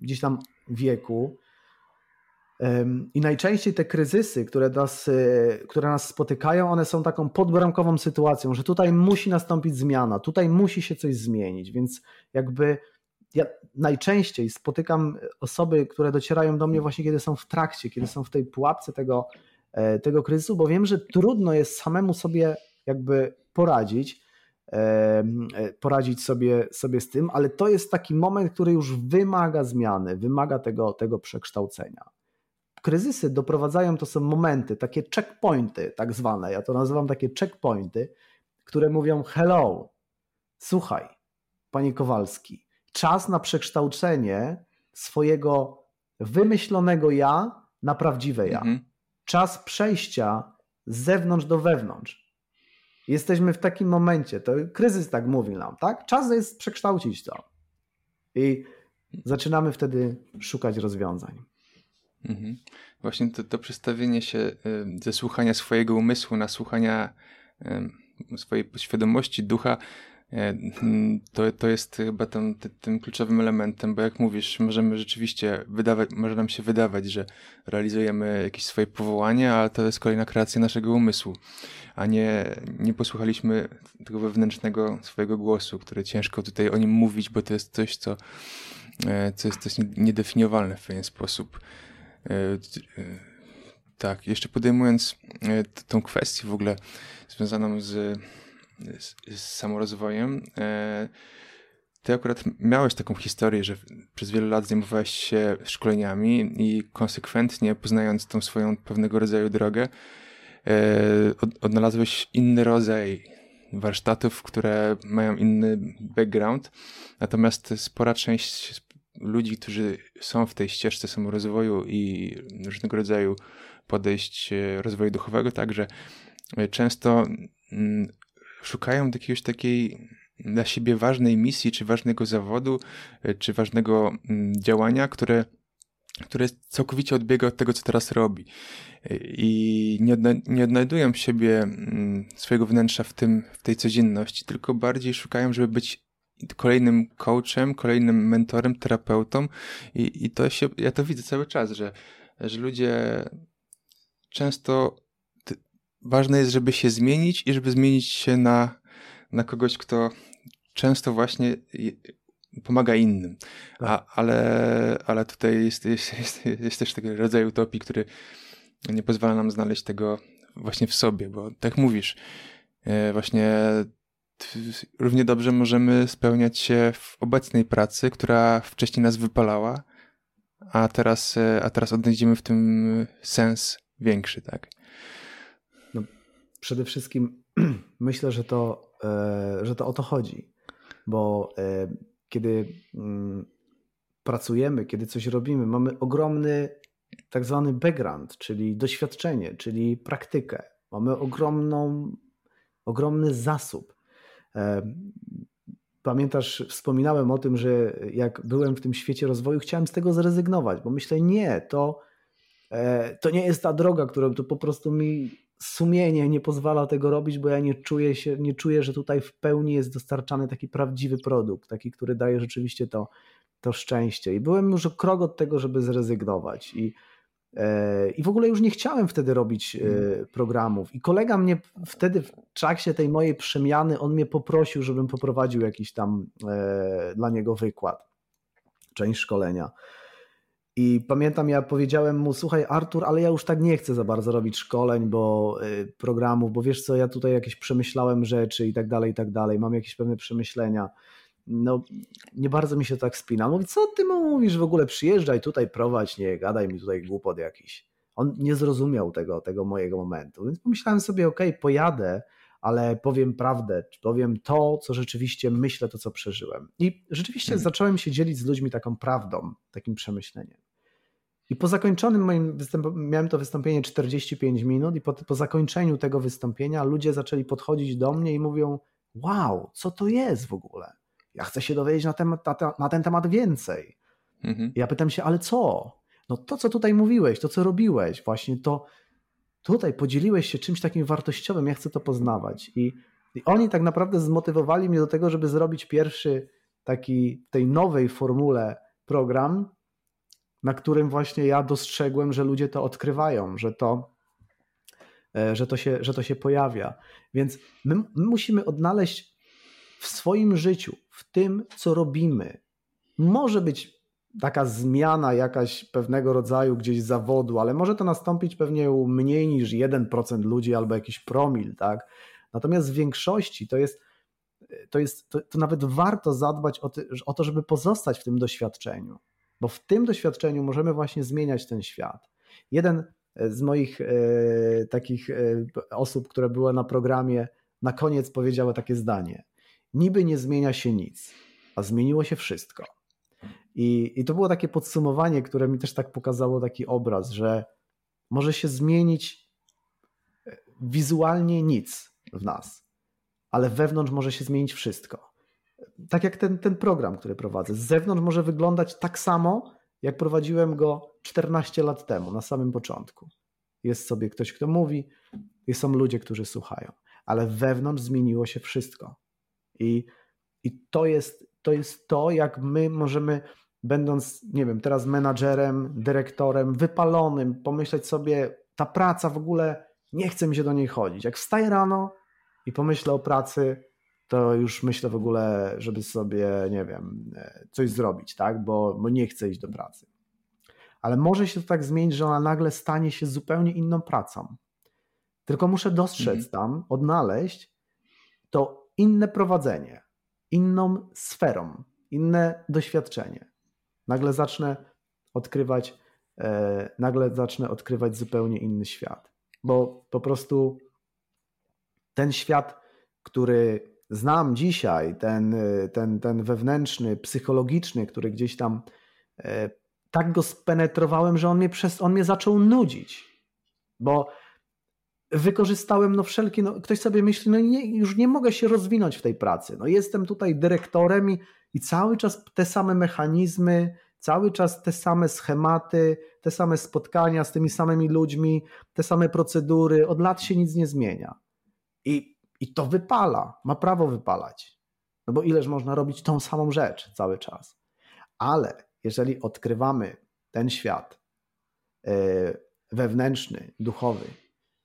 gdzieś tam wieku. I najczęściej te kryzysy, które nas, które nas spotykają, one są taką podbramkową sytuacją, że tutaj musi nastąpić zmiana, tutaj musi się coś zmienić, więc jakby ja najczęściej spotykam osoby, które docierają do mnie właśnie, kiedy są w trakcie, kiedy są w tej pułapce tego, e, tego kryzysu, bo wiem, że trudno jest samemu sobie jakby poradzić, e, poradzić sobie, sobie z tym, ale to jest taki moment, który już wymaga zmiany, wymaga tego, tego przekształcenia. Kryzysy doprowadzają, to są momenty, takie checkpointy tak zwane, ja to nazywam takie checkpointy, które mówią hello, słuchaj, panie Kowalski, czas na przekształcenie swojego wymyślonego ja na prawdziwe ja. Mhm. Czas przejścia z zewnątrz do wewnątrz. Jesteśmy w takim momencie, to kryzys tak mówi nam, tak? Czas jest przekształcić to. I zaczynamy wtedy szukać rozwiązań. Mhm. Właśnie to, to przestawienie się y, ze słuchania swojego umysłu na słuchania swojej świadomości, ducha, e, to, to jest chyba tym, tym kluczowym elementem, bo jak mówisz, możemy rzeczywiście wydawać, może nam się wydawać, że realizujemy jakieś swoje powołanie, ale to jest kolejna kreacja naszego umysłu, a nie, nie posłuchaliśmy tego wewnętrznego swojego głosu, który ciężko tutaj o nim mówić, bo to jest coś, co, e, co jest coś niedefiniowalne w pewien sposób. E, tak, jeszcze podejmując tą kwestię w ogóle związaną z, z, z samorozwojem. E, ty akurat miałeś taką historię, że przez wiele lat zajmowałeś się szkoleniami i konsekwentnie poznając tą swoją pewnego rodzaju drogę, e, odnalazłeś inny rodzaj warsztatów, które mają inny background. Natomiast spora część ludzi, którzy są w tej ścieżce samorozwoju i różnego rodzaju podejść e, rozwoju duchowego, także E, często mm, szukają jakiegoś takiej dla siebie ważnej misji, czy ważnego zawodu, e, czy ważnego mm, działania, które, które całkowicie odbiega od tego, co teraz robi. I nie, odna nie odnajdują siebie mm, swojego wnętrza w, tym, w tej codzienności, tylko bardziej szukają, żeby być kolejnym coachem, kolejnym mentorem, terapeutą i, i to się, ja to widzę cały czas, że, że ludzie często ważne jest, żeby się zmienić i żeby zmienić się na, na kogoś, kto często właśnie pomaga innym. Tak. A, ale, ale tutaj jest, jest, jest, jest też taki rodzaj utopii, który nie pozwala nam znaleźć tego właśnie w sobie, bo tak mówisz, e, właśnie równie dobrze możemy spełniać się w obecnej pracy, która wcześniej nas wypalała, a teraz, e, a teraz odnajdziemy w tym sens większy, tak? przede wszystkim myślę, że to, e, że to o to chodzi, bo e, kiedy mm, pracujemy, kiedy coś robimy, mamy ogromny tak zwany background, czyli doświadczenie, czyli praktykę. Mamy ogromną, ogromny zasób. E, pamiętasz, wspominałem o tym, że jak byłem w tym świecie rozwoju, chciałem z tego zrezygnować, bo myślę, nie, to, to nie jest ta droga, którą to po prostu mi sumienie nie pozwala tego robić, bo ja nie czuję się, nie czuję, że tutaj w pełni jest dostarczany taki prawdziwy produkt, taki, który daje rzeczywiście to, to szczęście. I byłem już o krok od tego, żeby zrezygnować. I, e, i w ogóle już nie chciałem wtedy robić e, mm. programów. I kolega mnie wtedy w trakcie tej mojej przemiany, on mnie poprosił, żebym poprowadził jakiś tam e, dla niego wykład, część szkolenia. I pamiętam, ja powiedziałem mu, słuchaj Artur, ale ja już tak nie chcę za bardzo robić szkoleń, bo programów, bo wiesz co, ja tutaj jakieś przemyślałem rzeczy i tak dalej, i tak dalej, mam jakieś pewne przemyślenia. No, nie bardzo mi się tak spina. Mówi, co ty mu mówisz w ogóle, przyjeżdżaj tutaj, prowadź, nie gadaj mi tutaj głupot jakiś. On nie zrozumiał tego, tego mojego momentu, więc pomyślałem sobie, okej, okay, pojadę, ale powiem prawdę, powiem to, co rzeczywiście myślę, to co przeżyłem. I rzeczywiście mhm. zacząłem się dzielić z ludźmi taką prawdą, takim przemyśleniem. I po zakończonym moim wystąpieniu, miałem to wystąpienie 45 minut, i po, po zakończeniu tego wystąpienia ludzie zaczęli podchodzić do mnie i mówią: Wow, co to jest w ogóle? Ja chcę się dowiedzieć na, temat, na, na ten temat więcej. Mhm. Ja pytam się, ale co? No to, co tutaj mówiłeś, to, co robiłeś, właśnie to, tutaj podzieliłeś się czymś takim wartościowym, ja chcę to poznawać. I, I, oni tak naprawdę zmotywowali mnie do tego, żeby zrobić pierwszy taki tej nowej formule program, na którym właśnie ja dostrzegłem, że ludzie to odkrywają, że to, e, że to, się, że to się pojawia. Więc my, my musimy odnaleźć w swoim życiu, w tym, co robimy. Może być taka zmiana jakaś pewnego rodzaju gdzieś zawodu, ale może to nastąpić pewnie u mniej niż 1% ludzi albo jakiś promil, tak? Natomiast w większości to jest, to, jest to, to nawet warto zadbać o, ty, o to, żeby pozostać w tym doświadczeniu, bo w tym doświadczeniu możemy właśnie zmieniać ten świat. Jeden z moich e, takich e, osób, które były na programie, na koniec powiedziała takie zdanie: Niby nie zmienia się nic, a zmieniło się wszystko. I, I to było takie podsumowanie, które mi też tak pokazało taki obraz, że może się zmienić e, wizualnie nic w nas, ale wewnątrz może się zmienić wszystko. Tak jak ten, ten program, który prowadzę. Z zewnątrz może wyglądać tak samo, jak prowadziłem go 14 lat temu, na samym początku. Jest sobie ktoś, kto mówi, i są ludzie, którzy słuchają, ale wewnątrz zmieniło się wszystko. I, i to, jest, to jest to, jak my możemy, będąc, nie wiem, teraz menadżerem, dyrektorem, wypalonym, pomyśleć sobie, ta praca w ogóle nie chce mi się do niej chodzić. Jak wstaję rano i pomyślę o pracy, to już myślę w ogóle, żeby sobie, nie wiem, e, coś zrobić, tak? Bo, bo nie chcę iść do pracy. Ale może się to tak zmienić, że ona nagle stanie się zupełnie inną pracą. Tylko muszę dostrzec mhm. tam, odnaleźć to inne prowadzenie, inną sferą, inne doświadczenie. Nagle zacznę odkrywać, e, nagle zacznę odkrywać zupełnie inny świat. Bo po prostu ten świat, który znam dzisiaj, ten, ten, ten wewnętrzny, psychologiczny, który gdzieś tam e, tak go spenetrowałem, że on mnie, przez, on mnie zaczął nudzić. Bo wykorzystałem no wszelkie, no ktoś sobie myśli, no nie, już nie mogę się rozwinąć w tej pracy. No jestem tutaj dyrektorem i, i cały czas te same mechanizmy, cały czas te same schematy, te same spotkania z tymi samymi ludźmi, te same procedury, od lat się nic nie zmienia. I i to wypala, ma prawo wypalać. No bo ileż można robić tą samą rzecz cały czas. Ale jeżeli odkrywamy ten świat e, wewnętrzny, duchowy,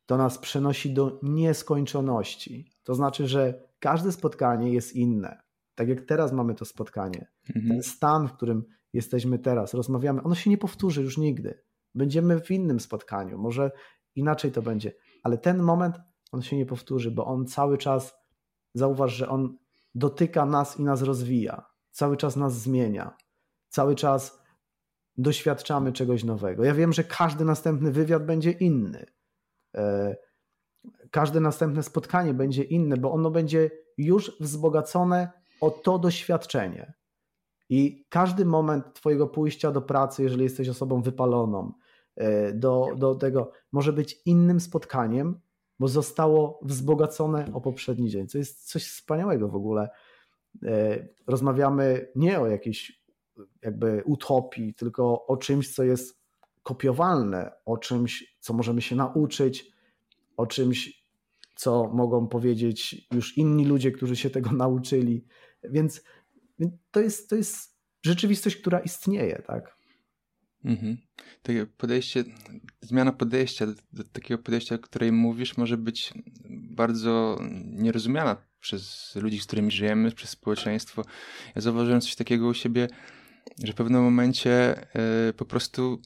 to nas przenosi do nieskończoności. To znaczy, że każde spotkanie jest inne. Tak jak teraz mamy to spotkanie. Mhm. Ten stan, w którym jesteśmy teraz, rozmawiamy, ono się nie powtórzy już nigdy. Będziemy w innym spotkaniu, może inaczej to będzie, ale ten moment on się nie powtórzy, bo on cały czas, zauważ, że on dotyka nas i nas rozwija, cały czas nas zmienia, cały czas doświadczamy czegoś nowego. Ja wiem, że każdy następny wywiad będzie inny. E, każde następne spotkanie będzie inne, bo ono będzie już wzbogacone o to doświadczenie. I każdy moment Twojego pójścia do pracy, jeżeli jesteś osobą wypaloną, e, do, do tego może być innym spotkaniem, bo zostało wzbogacone o poprzedni dzień, co jest coś wspaniałego w ogóle. E, rozmawiamy nie o jakiejś jakby utopii, tylko o czymś, co jest kopiowalne, o czymś, co możemy się nauczyć, o czymś, co mogą powiedzieć już inni ludzie, którzy się tego nauczyli. Więc to jest, to jest rzeczywistość, która istnieje, tak? Mhm. Takie podejście, zmiana podejścia do, takiego podejścia, o której mówisz, może być bardzo nierozumiana przez ludzi, z którymi żyjemy, przez społeczeństwo. Ja zauważyłem coś takiego u siebie, że w pewnym momencie y, po prostu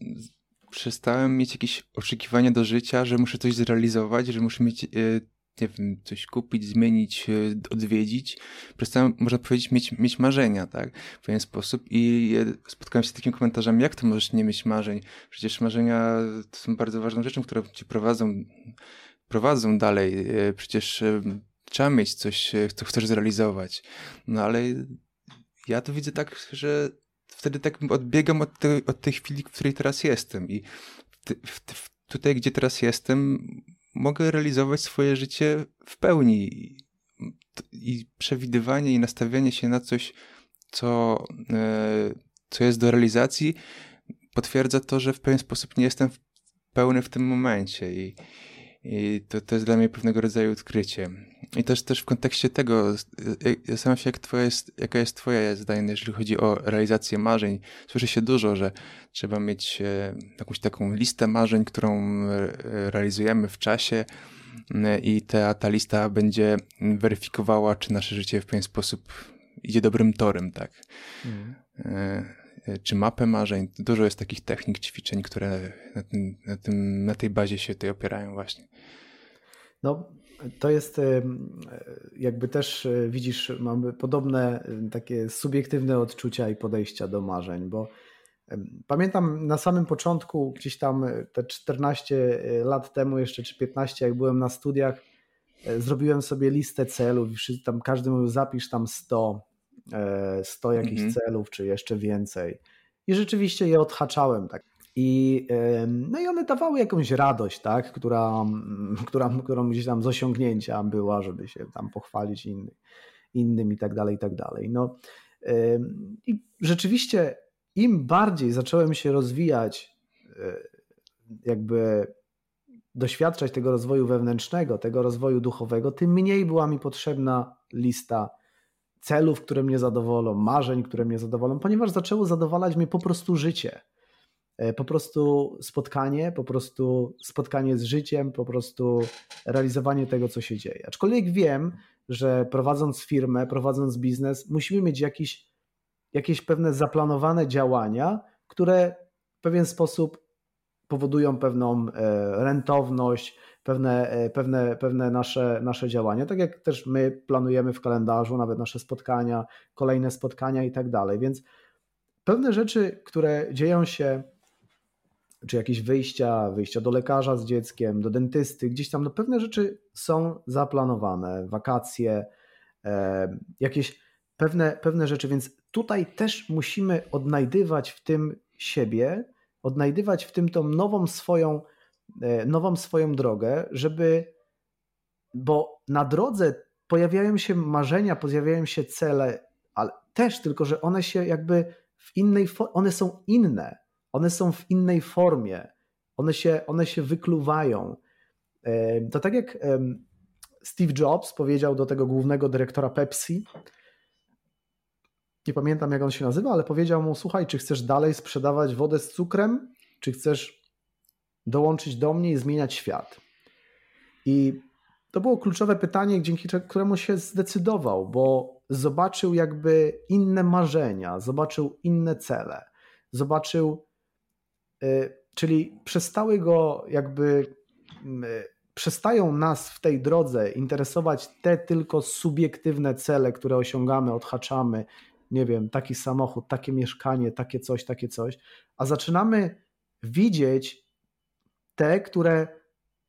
przestałem mieć jakieś oczekiwania do życia, że muszę coś zrealizować, że muszę mieć y, nie wiem, coś kupić, zmienić, e, odwiedzić. Przestałem, można powiedzieć, mieć, mieć marzenia, tak, w pewien sposób i spotkałem się z takim komentarzem, jak to możesz nie mieć marzeń? Przecież marzenia to są bardzo ważną rzeczą, które cię prowadzą, prowadzą dalej. E, przecież e, trzeba mieć coś, co chcesz zrealizować. No ale ja to widzę tak, że wtedy tak odbiegam od, te, od tej chwili, w której teraz jestem i w, tutaj, gdzie teraz jestem, mogę realizować swoje życie w pełni. I przewidywanie i nastawianie się na coś, co, e, co jest do realizacji, potwierdza to, że w pewien sposób nie jestem pełny w tym momencie. I, i to, to jest dla mnie pewnego rodzaju odkrycie. I też, też w kontekście tego, zastanawiam się, jak twoja jest, jaka jest twoja zdanie, jeżeli chodzi o realizację marzeń. Słyszy się dużo, że trzeba mieć e, jakąś taką listę marzeń, którą e, realizujemy w czasie e, i ta, ta lista będzie weryfikowała, czy nasze życie w pewien sposób idzie dobrym torem, tak. Mm. e, czy mapę marzeń. Dużo jest takich technik, ćwiczeń, które na, tym, na, tym, na tej bazie się tutaj opierają właśnie. No, to jest jakby też widzisz, mamy podobne takie subiektywne odczucia i podejścia do marzeń, bo Pamiętam na samym początku, gdzieś tam e, te 14 e, lat temu, jeszcze czy 15, jak byłem na studiach, e, zrobiłem sobie listę celów i tam każdy mówił, zapisz tam 100, 100 jakichś mhm. celów, czy jeszcze więcej. I rzeczywiście je odhaczałem tak. I, no i one dawały jakąś radość, tak, która, która, którą gdzieś tam z osiągnięcia była, żeby się tam pochwalić inny, innym i tak dalej, i tak dalej. No, I rzeczywiście im bardziej zacząłem się rozwijać, e, jakby doświadczać tego rozwoju wewnętrznego, tego rozwoju duchowego, tym mniej była mi potrzebna lista celów, które mnie zadowolą, marzeń, które mnie zadowolą, ponieważ zaczęło zadowalać mnie po prostu życie. E, po prostu spotkanie, po prostu spotkanie z życiem, po prostu realizowanie tego, co się dzieje. Aczkolwiek wiem, że prowadząc firmę, prowadząc biznes, musimy mieć jakiś jakieś pewne zaplanowane działania, które w pewien sposób powodują pewną e, rentowność, pewne, e, pewne, pewne nasze, nasze działania. Tak jak też my planujemy w kalendarzu, nawet nasze spotkania, kolejne spotkania i tak dalej. Więc pewne rzeczy, które dzieją się, czy jakieś wyjścia, wyjścia do lekarza z dzieckiem, do dentysty, gdzieś tam, no pewne rzeczy są zaplanowane, wakacje, e, jakieś pewne, pewne rzeczy, więc tutaj też musimy odnajdywać w tym siebie, odnajdywać w tym tą nową swoją, e, nową swoją drogę, żeby, bo na drodze pojawiają się marzenia, pojawiają się cele, ale też tylko, że one się jakby w innej, one są inne, one są w innej formie, one się, one się wykluwają. To tak jak Steve Jobs powiedział do tego głównego dyrektora Pepsi, nie pamiętam jak on się nazywa, ale powiedział mu: Słuchaj, czy chcesz dalej sprzedawać wodę z cukrem, czy chcesz dołączyć do mnie i zmieniać świat? I to było kluczowe pytanie, dzięki któremu się zdecydował, bo zobaczył jakby inne marzenia, zobaczył inne cele, zobaczył, czyli przestały go jakby, y, przestają nas w tej drodze interesować te tylko subiektywne cele, które osiągamy, odhaczamy, nie wiem, taki samochód, takie mieszkanie, takie coś, takie coś, a zaczynamy widzieć te, które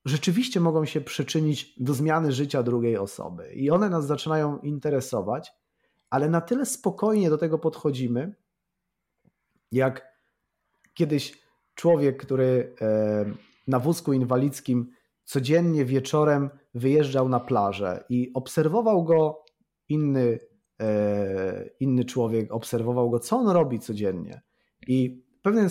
rzeczywiście mogą się przyczynić do zmiany życia drugiej osoby. I one nas zaczynają interesować, ale na tyle spokojnie do tego podchodzimy, jak kiedyś człowiek, który e, na wózku inwalidzkim codziennie wieczorem wyjeżdżał na plażę i obserwował go inny E, inny człowiek obserwował go, co on robi codziennie. I pewien,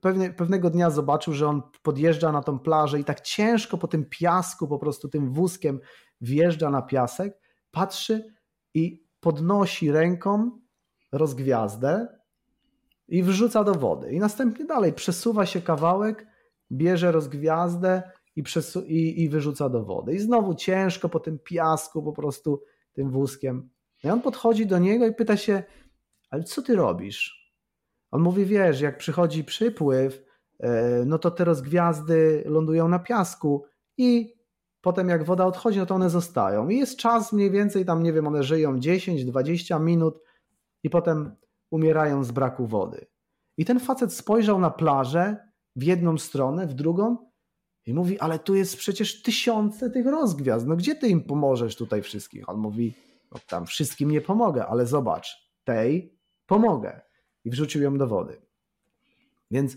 pewne, pewnego dnia zobaczył, że on podjeżdża na tą plażę i tak ciężko po tym piasku, po prostu tym wózkiem wjeżdża na piasek, patrzy i podnosi ręką rozgwiazdę i wrzuca do wody. I następnie dalej przesuwa się kawałek, bierze rozgwiazdę i, przesu- i, i wyrzuca do wody. I znowu ciężko po tym piasku, po prostu tym wózkiem i on podchodzi do niego i pyta się, ale co ty robisz? On mówi, wiesz, jak przychodzi przypływ, e, no to te rozgwiazdy lądują na piasku i potem jak woda odchodzi, no to one zostają. I jest czas mniej więcej, tam nie wiem, one żyją 10-20 minut i potem umierają z braku wody. I ten facet spojrzał na plażę w jedną stronę, w drugą i mówi, ale tu jest przecież tysiące tych rozgwiazd, no gdzie ty im pomożesz tutaj wszystkich? On mówi, no, tam wszystkim nie pomogę, ale zobacz, tej pomogę. I wrzucił ją do wody. Więc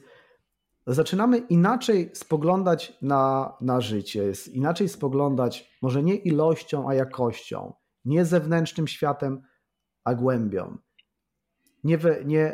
zaczynamy inaczej spoglądać na, na życie, inaczej spoglądać może nie ilością, a jakością, nie zewnętrznym światem, a głębią. Nie, nie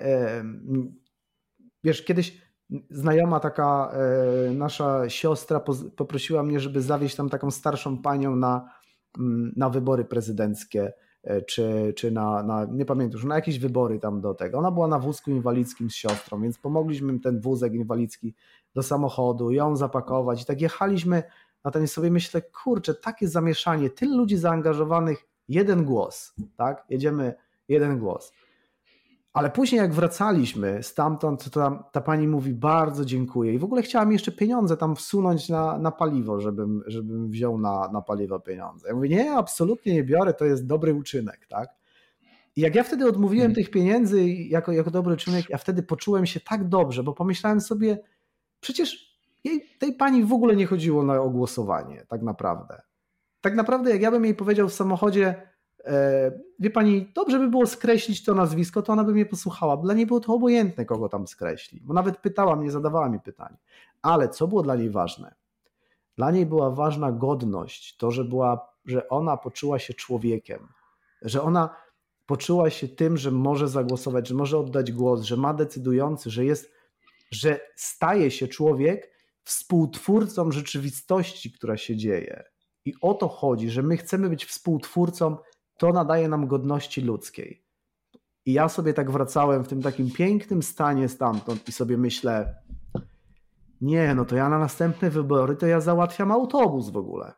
wiesz, kiedyś znajoma taka e, nasza siostra poprosiła mnie, żeby zawieźć tam taką starszą panią na, Mm, na wybory prezydenckie, e, czy, czy na, na, nie pamiętam już, na jakieś wybory tam do tego. Ona była na wózku inwalidzkim z siostrą, więc pomogliśmy ten wózek inwalidzki do samochodu, ją zapakować i tak jechaliśmy na ten sobie myślę, kurczę, takie zamieszanie, tyle ludzi zaangażowanych, jeden głos, tak? Jedziemy jeden głos. Ale później jak wracaliśmy stamtąd, to ta, ta, pani mówi bardzo dziękuję i w ogóle chciała mi jeszcze pieniądze tam wsunąć na, na paliwo, żebym, żebym wziął na, na paliwo pieniądze. Ja mówię, nie, absolutnie nie biorę, to jest dobry uczynek, tak? I jak ja wtedy odmówiłem hmm. tych pieniędzy jako, jako dobry uczynek, ja wtedy poczułem się tak dobrze, bo pomyślałem sobie, przecież jej, tej pani w ogóle nie chodziło na ogłosowanie, tak naprawdę. Tak naprawdę, jak ja bym jej powiedział w samochodzie, wie pani, dobrze by było skreślić to nazwisko, to ona by mnie posłuchała. Dla niej było to obojętne, kogo tam skreśli, bo nawet pytała mnie, zadawała mi pytanie. Ale co było dla niej ważne? Dla niej była ważna godność, to, że, była, że ona poczuła się człowiekiem, że ona poczuła się tym, że może zagłosować, że może oddać głos, że ma decydujący, że jest, że staje się człowiek współtwórcą rzeczywistości, która się dzieje. I o to chodzi, że my chcemy być współtwórcą, to nadaje nam godności ludzkiej. I ja sobie tak wracałem w tym takim pięknym stanie stamtąd i sobie myślę, nie, no to ja na następne wybory to ja załatwiam autobus w ogóle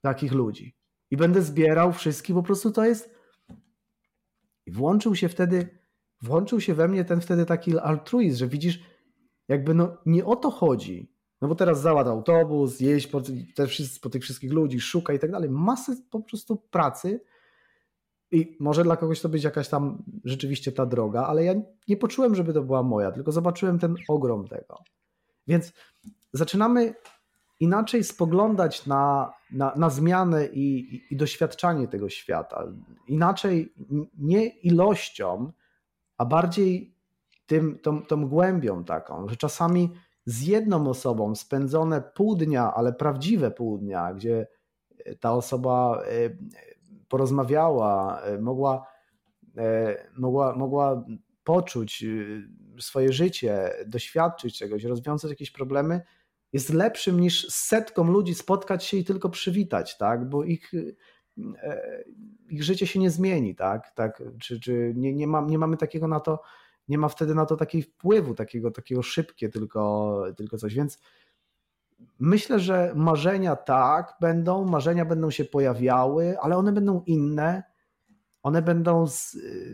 takich ludzi. I będę zbierał wszystkich, po prostu to jest i włączył się wtedy, włączył się we mnie ten wtedy taki altruizm, że widzisz, jakby no nie o to chodzi. No bo teraz załad autobus, jeść po, te, po tych wszystkich ludzi, szuka i tak dalej. Masę po prostu pracy i może dla kogoś to być jakaś tam rzeczywiście ta droga, ale ja nie poczułem, żeby to była moja, tylko zobaczyłem ten ogrom tego. Więc zaczynamy inaczej spoglądać na, na, na zmianę i, i, i doświadczanie tego świata. Inaczej nie ilością, a bardziej tym, tą, tą głębią taką, że czasami z jedną osobą spędzone pół dnia, ale prawdziwe pół dnia, gdzie ta osoba e, porozmawiała, e, mogła, e, mogła, mogła poczuć swoje życie, doświadczyć czegoś, rozwiązać jakieś problemy, jest lepszym niż setką ludzi spotkać się i tylko przywitać, tak? Bo ich, e, ich życie się nie zmieni, tak? tak? Czy, czy nie, nie, ma, nie mamy takiego na to, nie ma wtedy na to takiego wpływu, takiego, takiego szybkie tylko, tylko coś, więc myślę, że marzenia tak będą, marzenia będą się pojawiały, ale one będą inne, one będą z,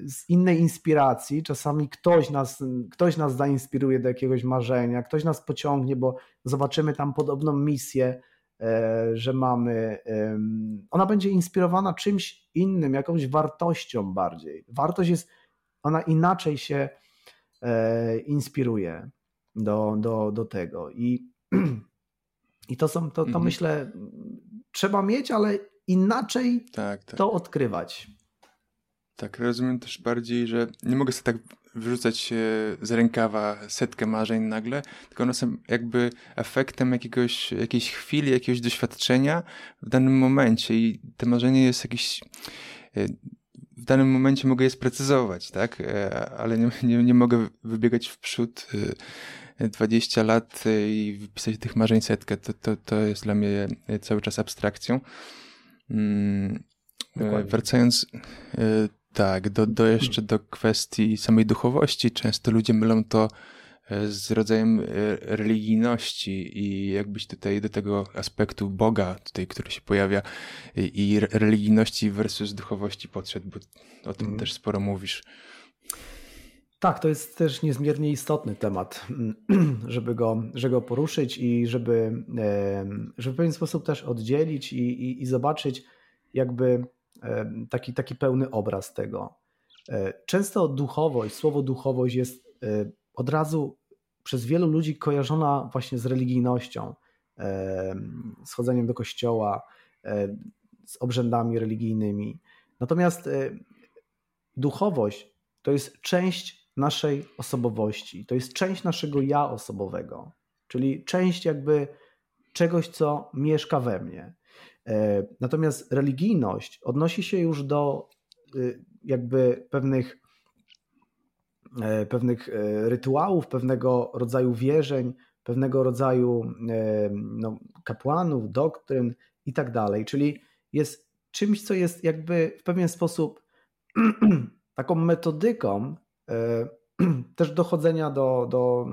z, innej inspiracji. Czasami ktoś nas, ktoś nas zainspiruje do jakiegoś marzenia, ktoś nas pociągnie, bo zobaczymy tam podobną misję, e, że mamy. Ona będzie inspirowana czymś innym, jakąś wartością bardziej. Wartość jest, ona inaczej się e, inspiruje do, do, do tego. I, i to są, to, to mhm. myślę, trzeba mieć, ale inaczej tak, tak. to odkrywać. Tak, rozumiem też bardziej, że nie mogę sobie tak wyrzucać z rękawa setkę marzeń nagle, tylko one są jakby efektem jakiegoś, jakiejś chwili, jakiegoś doświadczenia w danym momencie i to marzenie jest jakieś e, w danym momencie mogę je sprecyzować, tak? E, ale nie, nie, nie mogę wybiegać w przód 20 e, lat i wypisać tych marzeń setkę. To, to, to jest dla mnie cały czas abstrakcją. Mm, Dokładnie. Wracając tak, do, do jeszcze do kwestii samej duchowości. Często ludzie mylą to e, z rodzajem e, religijności i jakbyś tutaj do tego aspektu Boga, tutaj, który się pojawia i religijności versus duchowości podszedł, bo o tym mm. też sporo mówisz. Tak, to jest też niezmiernie istotny temat, żeby go, żeby go poruszyć i żeby, żeby w pewien sposób też oddzielić i, i, i zobaczyć jakby taki, taki pełny obraz tego. E, często duchowość, słowo duchowość jest e, od razu przez wielu ludzi kojarzona właśnie z religijnością, z chodzeniem do kościoła, z obrzędami religijnymi. Natomiast e, duchowość to jest część naszej osobowości, to jest część naszego ja osobowego, czyli część jakby czegoś, co mieszka we mnie. E, natomiast religijność odnosi się już do y, jakby pewnych, e, pewnych e, rytuałów, pewnego rodzaju wierzeń, pewnego rodzaju no, kapłanów, doktryn i tak dalej. Czyli jest czymś, co jest jakby w pewien sposób taką metodyką też dochodzenia do, do,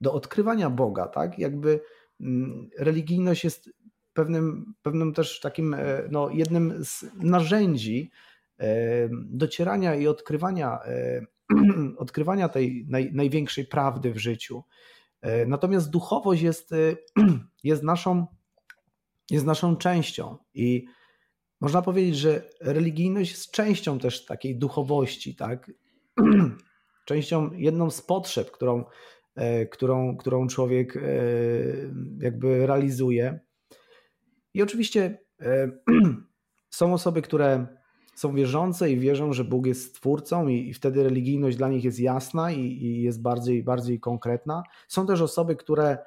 do odkrywania Boga, tak? Jakby mm, religijność jest pewnym, pewnym też takim e, no, jednym z narzędzi e, docierania i odkrywania e, odkrywania tej naj, największej prawdy w życiu. Natomiast duchowość jest, jest, naszą, jest naszą częścią i można powiedzieć, że religijność jest częścią też takiej duchowości, tak? Częścią, jedną z potrzeb, którą, e, którą, którą człowiek e, jakby realizuje. I oczywiście e, są osoby, które są wierzące i wierzą, że Bóg jest stwórcą, i, i wtedy religijność dla nich jest jasna i, i, jest bardziej, bardziej konkretna. Są też osoby, które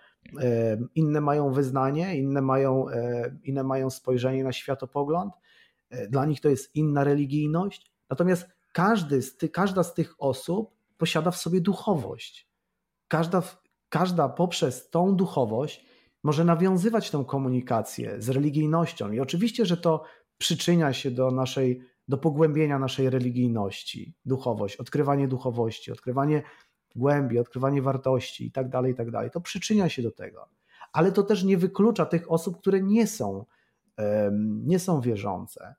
inne mają wyznanie, inne mają, inne mają spojrzenie na światopogląd. Dla nich to jest inna religijność. Natomiast każdy z ty, każda z tych osób posiada w sobie duchowość. Każda, każda poprzez tą duchowość może nawiązywać tą komunikację z religijnością. I oczywiście, że to przyczynia się do naszej, do pogłębienia naszej religijności, duchowość, odkrywanie duchowości, odkrywanie głębi, odkrywanie wartości i tak dalej, i tak dalej. To przyczynia się do tego. Ale to też nie wyklucza tych osób, które nie są, nie są wierzące.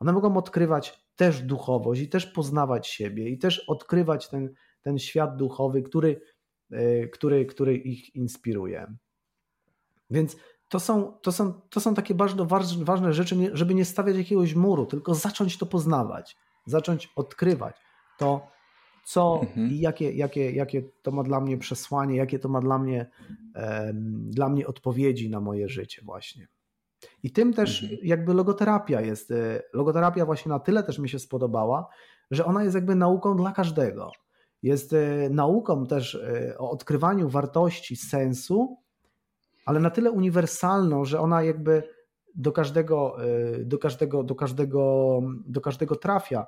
One mogą odkrywać też duchowość i też poznawać siebie i też odkrywać ten, ten świat duchowy, który, e, który, który ich inspiruje. Więc to są, to są, to są takie bardzo ważne rzeczy, żeby nie stawiać jakiegoś muru, tylko zacząć to poznawać, zacząć odkrywać to, co mhm. i jakie, jakie, jakie to ma dla mnie przesłanie, jakie to ma dla mnie, um, dla mnie odpowiedzi na moje życie właśnie. I tym też mhm. jakby logoterapia jest. E, logoterapia właśnie na tyle też mi się spodobała, że ona jest jakby nauką dla każdego. Jest e, nauką też e, o odkrywaniu wartości, sensu, ale na tyle uniwersalną, że ona jakby do każdego, do każdego, do każdego, do każdego trafia,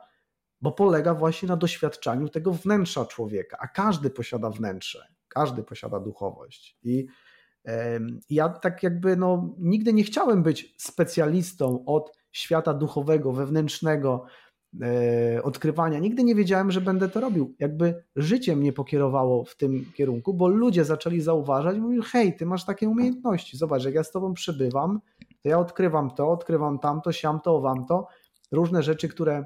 bo polega właśnie na doświadczaniu tego wnętrza człowieka, a każdy posiada wnętrze, każdy posiada duchowość. I ja tak jakby no, nigdy nie chciałem być specjalistą od świata duchowego, wewnętrznego, e, odkrywania. Nigdy nie wiedziałem, że będę to robił. Jakby życie mnie pokierowało w tym kierunku, bo ludzie zaczęli zauważać mówili, hej, ty masz takie umiejętności, zobacz, jak ja z tobą przybywam, to ja odkrywam to, odkrywam tamto, siam to, wam to, różne rzeczy, które,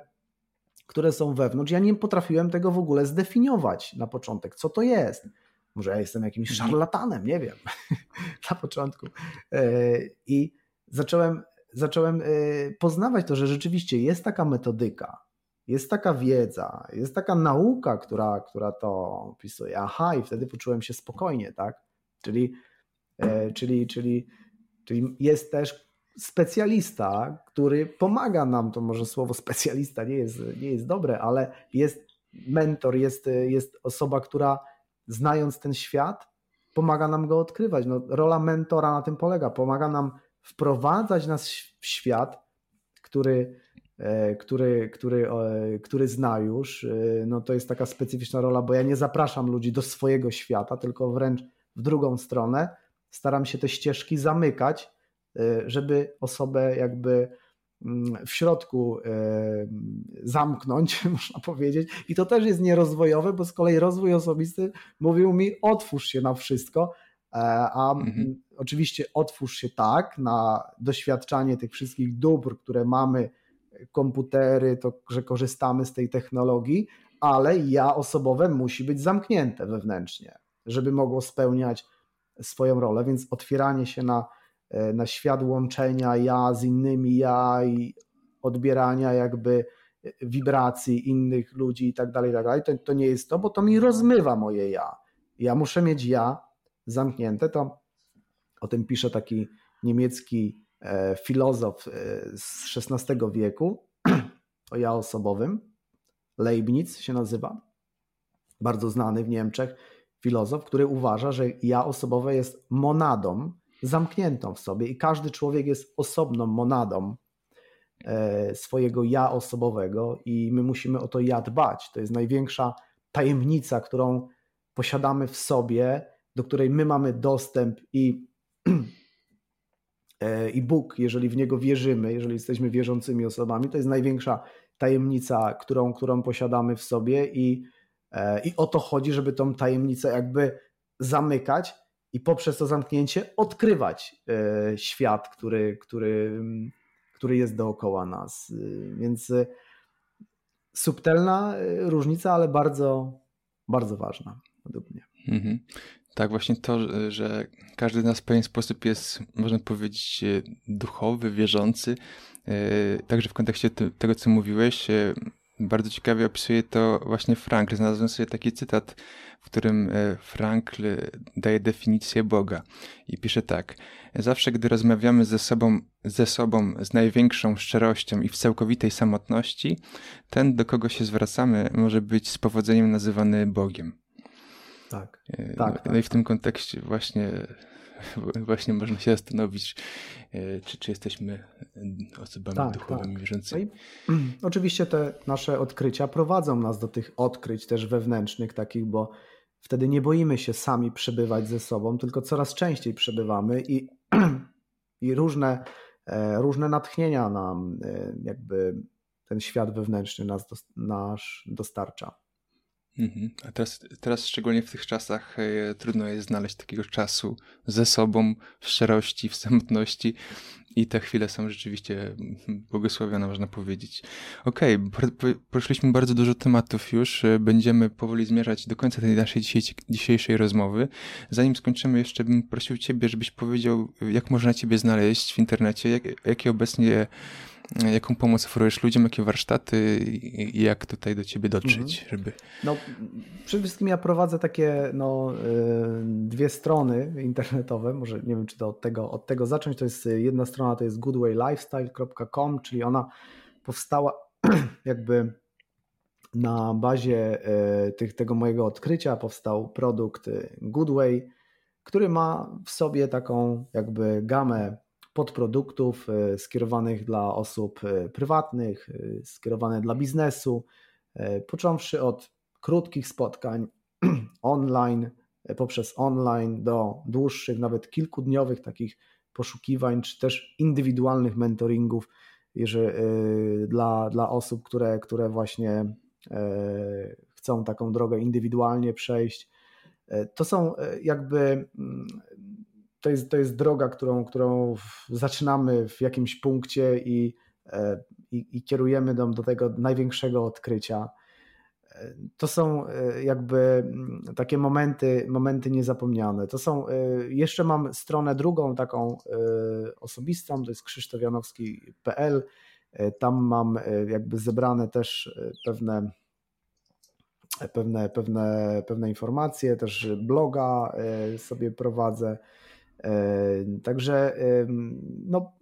które są wewnątrz. Ja nie potrafiłem tego w ogóle zdefiniować na początek, co to jest. Może ja jestem jakimś mhm. szarlatanem, nie wiem, na początku. E, I zacząłem, zacząłem e, poznawać to, że rzeczywiście jest taka metodyka, jest taka wiedza, jest taka nauka, która, która to opisuje. Aha, i wtedy poczułem się spokojnie, tak? Czyli, e, czyli, czyli, czyli jest też specjalista, który pomaga nam, to może słowo specjalista nie jest, nie jest dobre, ale jest mentor, jest, jest osoba, która znając ten świat, pomaga nam go odkrywać. No, rola mentora na tym polega. Pomaga nam wprowadzać nas w świat, który, e, który, który, który zna już. E, no, to jest taka specyficzna rola, bo ja nie zapraszam ludzi do swojego świata, tylko wręcz w drugą stronę. Staram się te ścieżki zamykać, e, żeby osobę jakby w środku e, zamknąć, można powiedzieć. I to też jest nierozwojowe, bo z kolei rozwój osobisty mówił mi: otwórz się na wszystko. E, a mhm. oczywiście otwórz się tak na doświadczanie tych wszystkich dóbr, które mamy, komputery, to, że korzystamy z tej technologii, ale ja osobowe musi być zamknięte wewnętrznie, żeby mogło spełniać swoją rolę, więc otwieranie się na E, na świat łączenia ja z innymi ja i odbierania jakby wibracji innych ludzi i tak dalej, tak dalej. To, to nie jest to, bo to mi rozmywa moje ja. Ja muszę mieć ja zamknięte. To o tym pisze taki niemiecki e, filozof e, z XVI wieku, o ja osobowym. Leibniz się nazywa. Bardzo znany w Niemczech filozof, który uważa, że ja osobowe jest monadą, zamkniętą w sobie i każdy człowiek jest osobną monadą e, swojego ja osobowego i my musimy o to ja dbać. To jest największa tajemnica, którą posiadamy w sobie, do której my mamy dostęp i, e, i Bóg, jeżeli w Niego wierzymy, jeżeli jesteśmy wierzącymi osobami, to jest największa tajemnica, którą, którą posiadamy w sobie i, e, i o to chodzi, żeby tą tajemnicę jakby zamykać i poprzez to zamknięcie odkrywać e, świat, który, który, który jest dookoła nas. E, więc e, subtelna różnica, ale bardzo, bardzo ważna według mnie. Mhm. Tak, właśnie to, że każdy z nas w pewien sposób jest, można powiedzieć, duchowy, wierzący. Także w kontekście tego, co mówiłeś, bardzo ciekawie opisuje to właśnie Frankl. Znalazłem sobie taki cytat, w którym e, Frankl daje definicję Boga i pisze tak. Zawsze, gdy rozmawiamy ze sobą, ze sobą z największą szczerością i w całkowitej samotności, ten, do kogo się zwracamy, może być z powodzeniem nazywany Bogiem. Tak. E, tak, no, tak, i w tak. tym kontekście właśnie właśnie można się zastanowić, e, czy, czy jesteśmy osobami tak, duchowymi, tak. wierzącymi. No i, oczywiście te nasze odkrycia prowadzą nas do tych odkryć też wewnętrznych takich, bo wtedy nie boimy się sami przebywać ze sobą, tylko coraz częściej przebywamy i, i różne, e, różne natchnienia nam e, jakby ten świat wewnętrzny nas, nasz dostarcza. Mhm. A teraz, teraz szczególnie w tych czasach e, trudno jest znaleźć takiego czasu ze sobą, w szczerości, w samotności i te chwile są rzeczywiście mm, błogosławione, można powiedzieć. Okej, okay, poszliśmy bardzo dużo tematów już, e, będziemy powoli zmierzać do końca tej naszej dzisiejszej rozmowy. Zanim skończymy, jeszcze bym prosił Ciebie, żebyś powiedział, jak można Ciebie znaleźć w internecie, jak, jakie obecnie jaką pomoc oferujesz ludziom, jakie warsztaty i jak tutaj do ciebie dotrzeć, mhm. żeby... No, przede wszystkim ja prowadzę takie no, y, dwie strony internetowe, może nie wiem, czy to od tego, od tego zacząć, to jest jedna strona, to jest goodwaylifestyle.com, czyli ona powstała jakby na bazie y, tych, tego mojego odkrycia. Powstał produkt y, Goodway, który ma w sobie taką jakby gamę podproduktów e, skierowanych dla osób e, prywatnych, e, skierowane dla biznesu, począwszy od krótkich spotkań online, poprzez online do dłuższych, nawet kilkudniowych takich poszukiwań, czy też indywidualnych mentoringów jeżeli, dla, dla osób, które, które właśnie chcą taką drogę indywidualnie przejść. To są jakby mm, to jest, to jest droga, którą, którą zaczynamy w jakimś punkcie i, e, i, i kierujemy do, do tego największego odkrycia. E, to są e, jakby mm, takie momenty, momenty niezapomniane. To są, jeszcze mam stronę drugą, taką osobistą, to jest krzysztofianowski.pl. Tam mam jakby zebrane też pewne, pewne, pewne, pewne informacje, też bloga sobie prowadzę. E, także no,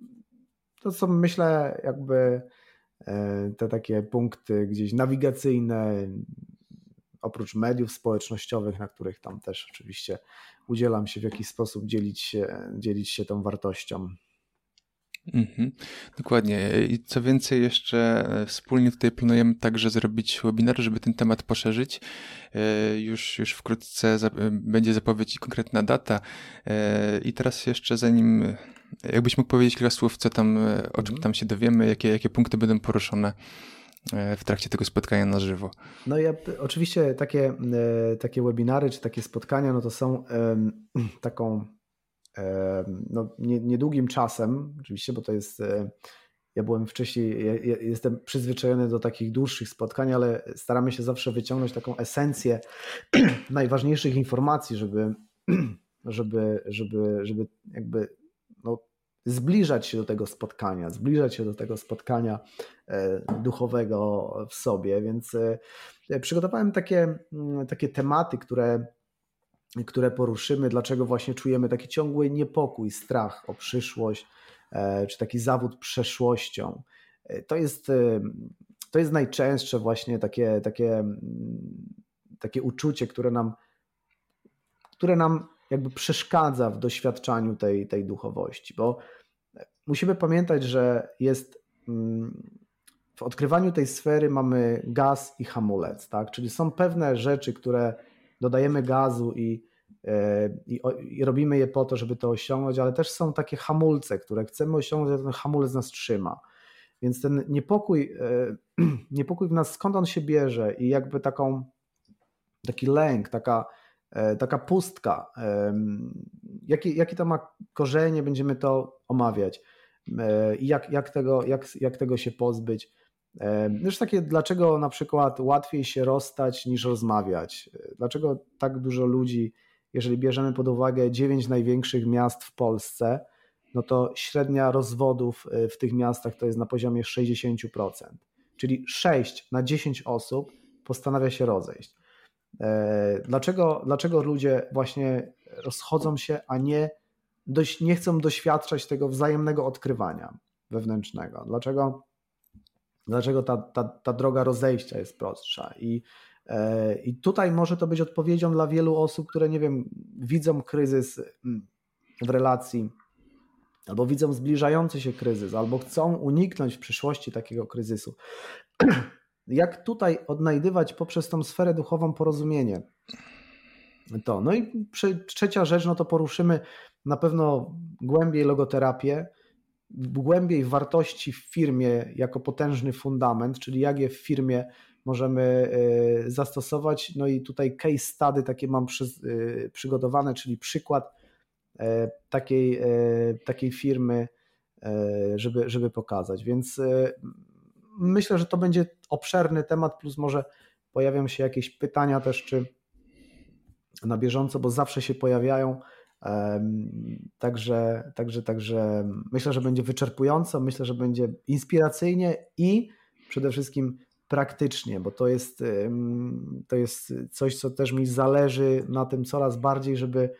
to są myślę jakby e, te takie punkty gdzieś nawigacyjne, oprócz mediów społecznościowych, na których tam też oczywiście udzielam się w jakiś sposób dzielić się, dzielić się tą wartością. Mhm, dokładnie. I co więcej, jeszcze e, wspólnie tutaj planujemy także zrobić webinar, żeby ten temat poszerzyć. E, już, już wkrótce za, będzie zapowiedź i konkretna data. E, I teraz jeszcze zanim, jakbyś mógł powiedzieć kilka słów, co tam, o czym mhm. tam się dowiemy, jakie, jakie punkty będą poruszone w trakcie tego spotkania na żywo. No ja oczywiście takie, takie webinary czy takie spotkania, no to są taką no, niedługim czasem, oczywiście, bo to jest. E, ja byłem wcześniej, ja jestem przyzwyczajony do takich dłuższych spotkań, ale staramy się zawsze wyciągnąć taką esencję najważniejszych informacji, żeby, żeby, żeby, żeby jakby no, zbliżać się do tego spotkania, zbliżać się do tego spotkania e, duchowego w sobie. Więc e, przygotowałem takie, takie tematy, które które poruszymy, dlaczego właśnie czujemy taki ciągły niepokój, strach o przyszłość, e, czy taki zawód przeszłością. E, to jest, e, to jest najczęstsze właśnie takie, takie, mm, takie uczucie, które nam, które nam jakby przeszkadza w doświadczaniu tej, tej duchowości, bo musimy pamiętać, że jest mm, w odkrywaniu tej sfery mamy gaz i hamulec, tak? Czyli są pewne rzeczy, które dodajemy gazu i, e, i, i, robimy je po to, żeby to osiągnąć, ale też są takie hamulce, które chcemy osiągnąć, a ten hamulec nas trzyma. Więc ten niepokój, e, niepokój w nas, skąd on się bierze i jakby taką, taki lęk, taka, e, taka pustka, jakie, jakie to ma korzenie, będziemy to omawiać i jak, jak, tego, jak, jak tego się pozbyć. Wiesz takie, dlaczego na przykład łatwiej się rozstać niż rozmawiać? Dlaczego tak dużo ludzi, jeżeli bierzemy pod uwagę dziewięć największych miast w Polsce, no to średnia rozwodów e, w tych miastach to jest na poziomie 60%. Czyli 6 na 10 osób postanawia się rozejść. E, dlaczego, dlaczego ludzie właśnie rozchodzą się, a nie, dość, nie chcą doświadczać tego wzajemnego odkrywania wewnętrznego? Dlaczego, dlaczego ta, ta, ta droga rozejścia jest prostsza? I, e, I tutaj może to być odpowiedzią dla wielu osób, które, nie wiem, widzą kryzys mm, w relacji albo widzą zbliżający się kryzys, albo chcą uniknąć w przyszłości takiego kryzysu. Jak tutaj odnajdywać poprzez tą sferę duchową porozumienie? To. No i trzecia rzecz, no to poruszymy na pewno głębiej logoterapię, głębiej wartości w firmie jako potężny fundament, czyli jak je w firmie możemy e, zastosować. No i tutaj case study takie mam e, przygotowane, czyli przykład E, takiej, takiej firmy, żeby, żeby pokazać. Więc myślę, że to będzie obszerny temat, plus może pojawią się jakieś pytania też, czy na bieżąco, bo zawsze się pojawiają. Także, także, także myślę, że będzie wyczerpująco, myślę, że będzie inspiracyjnie i przede wszystkim praktycznie, bo to jest, to jest coś, co też mi zależy na tym coraz bardziej, żeby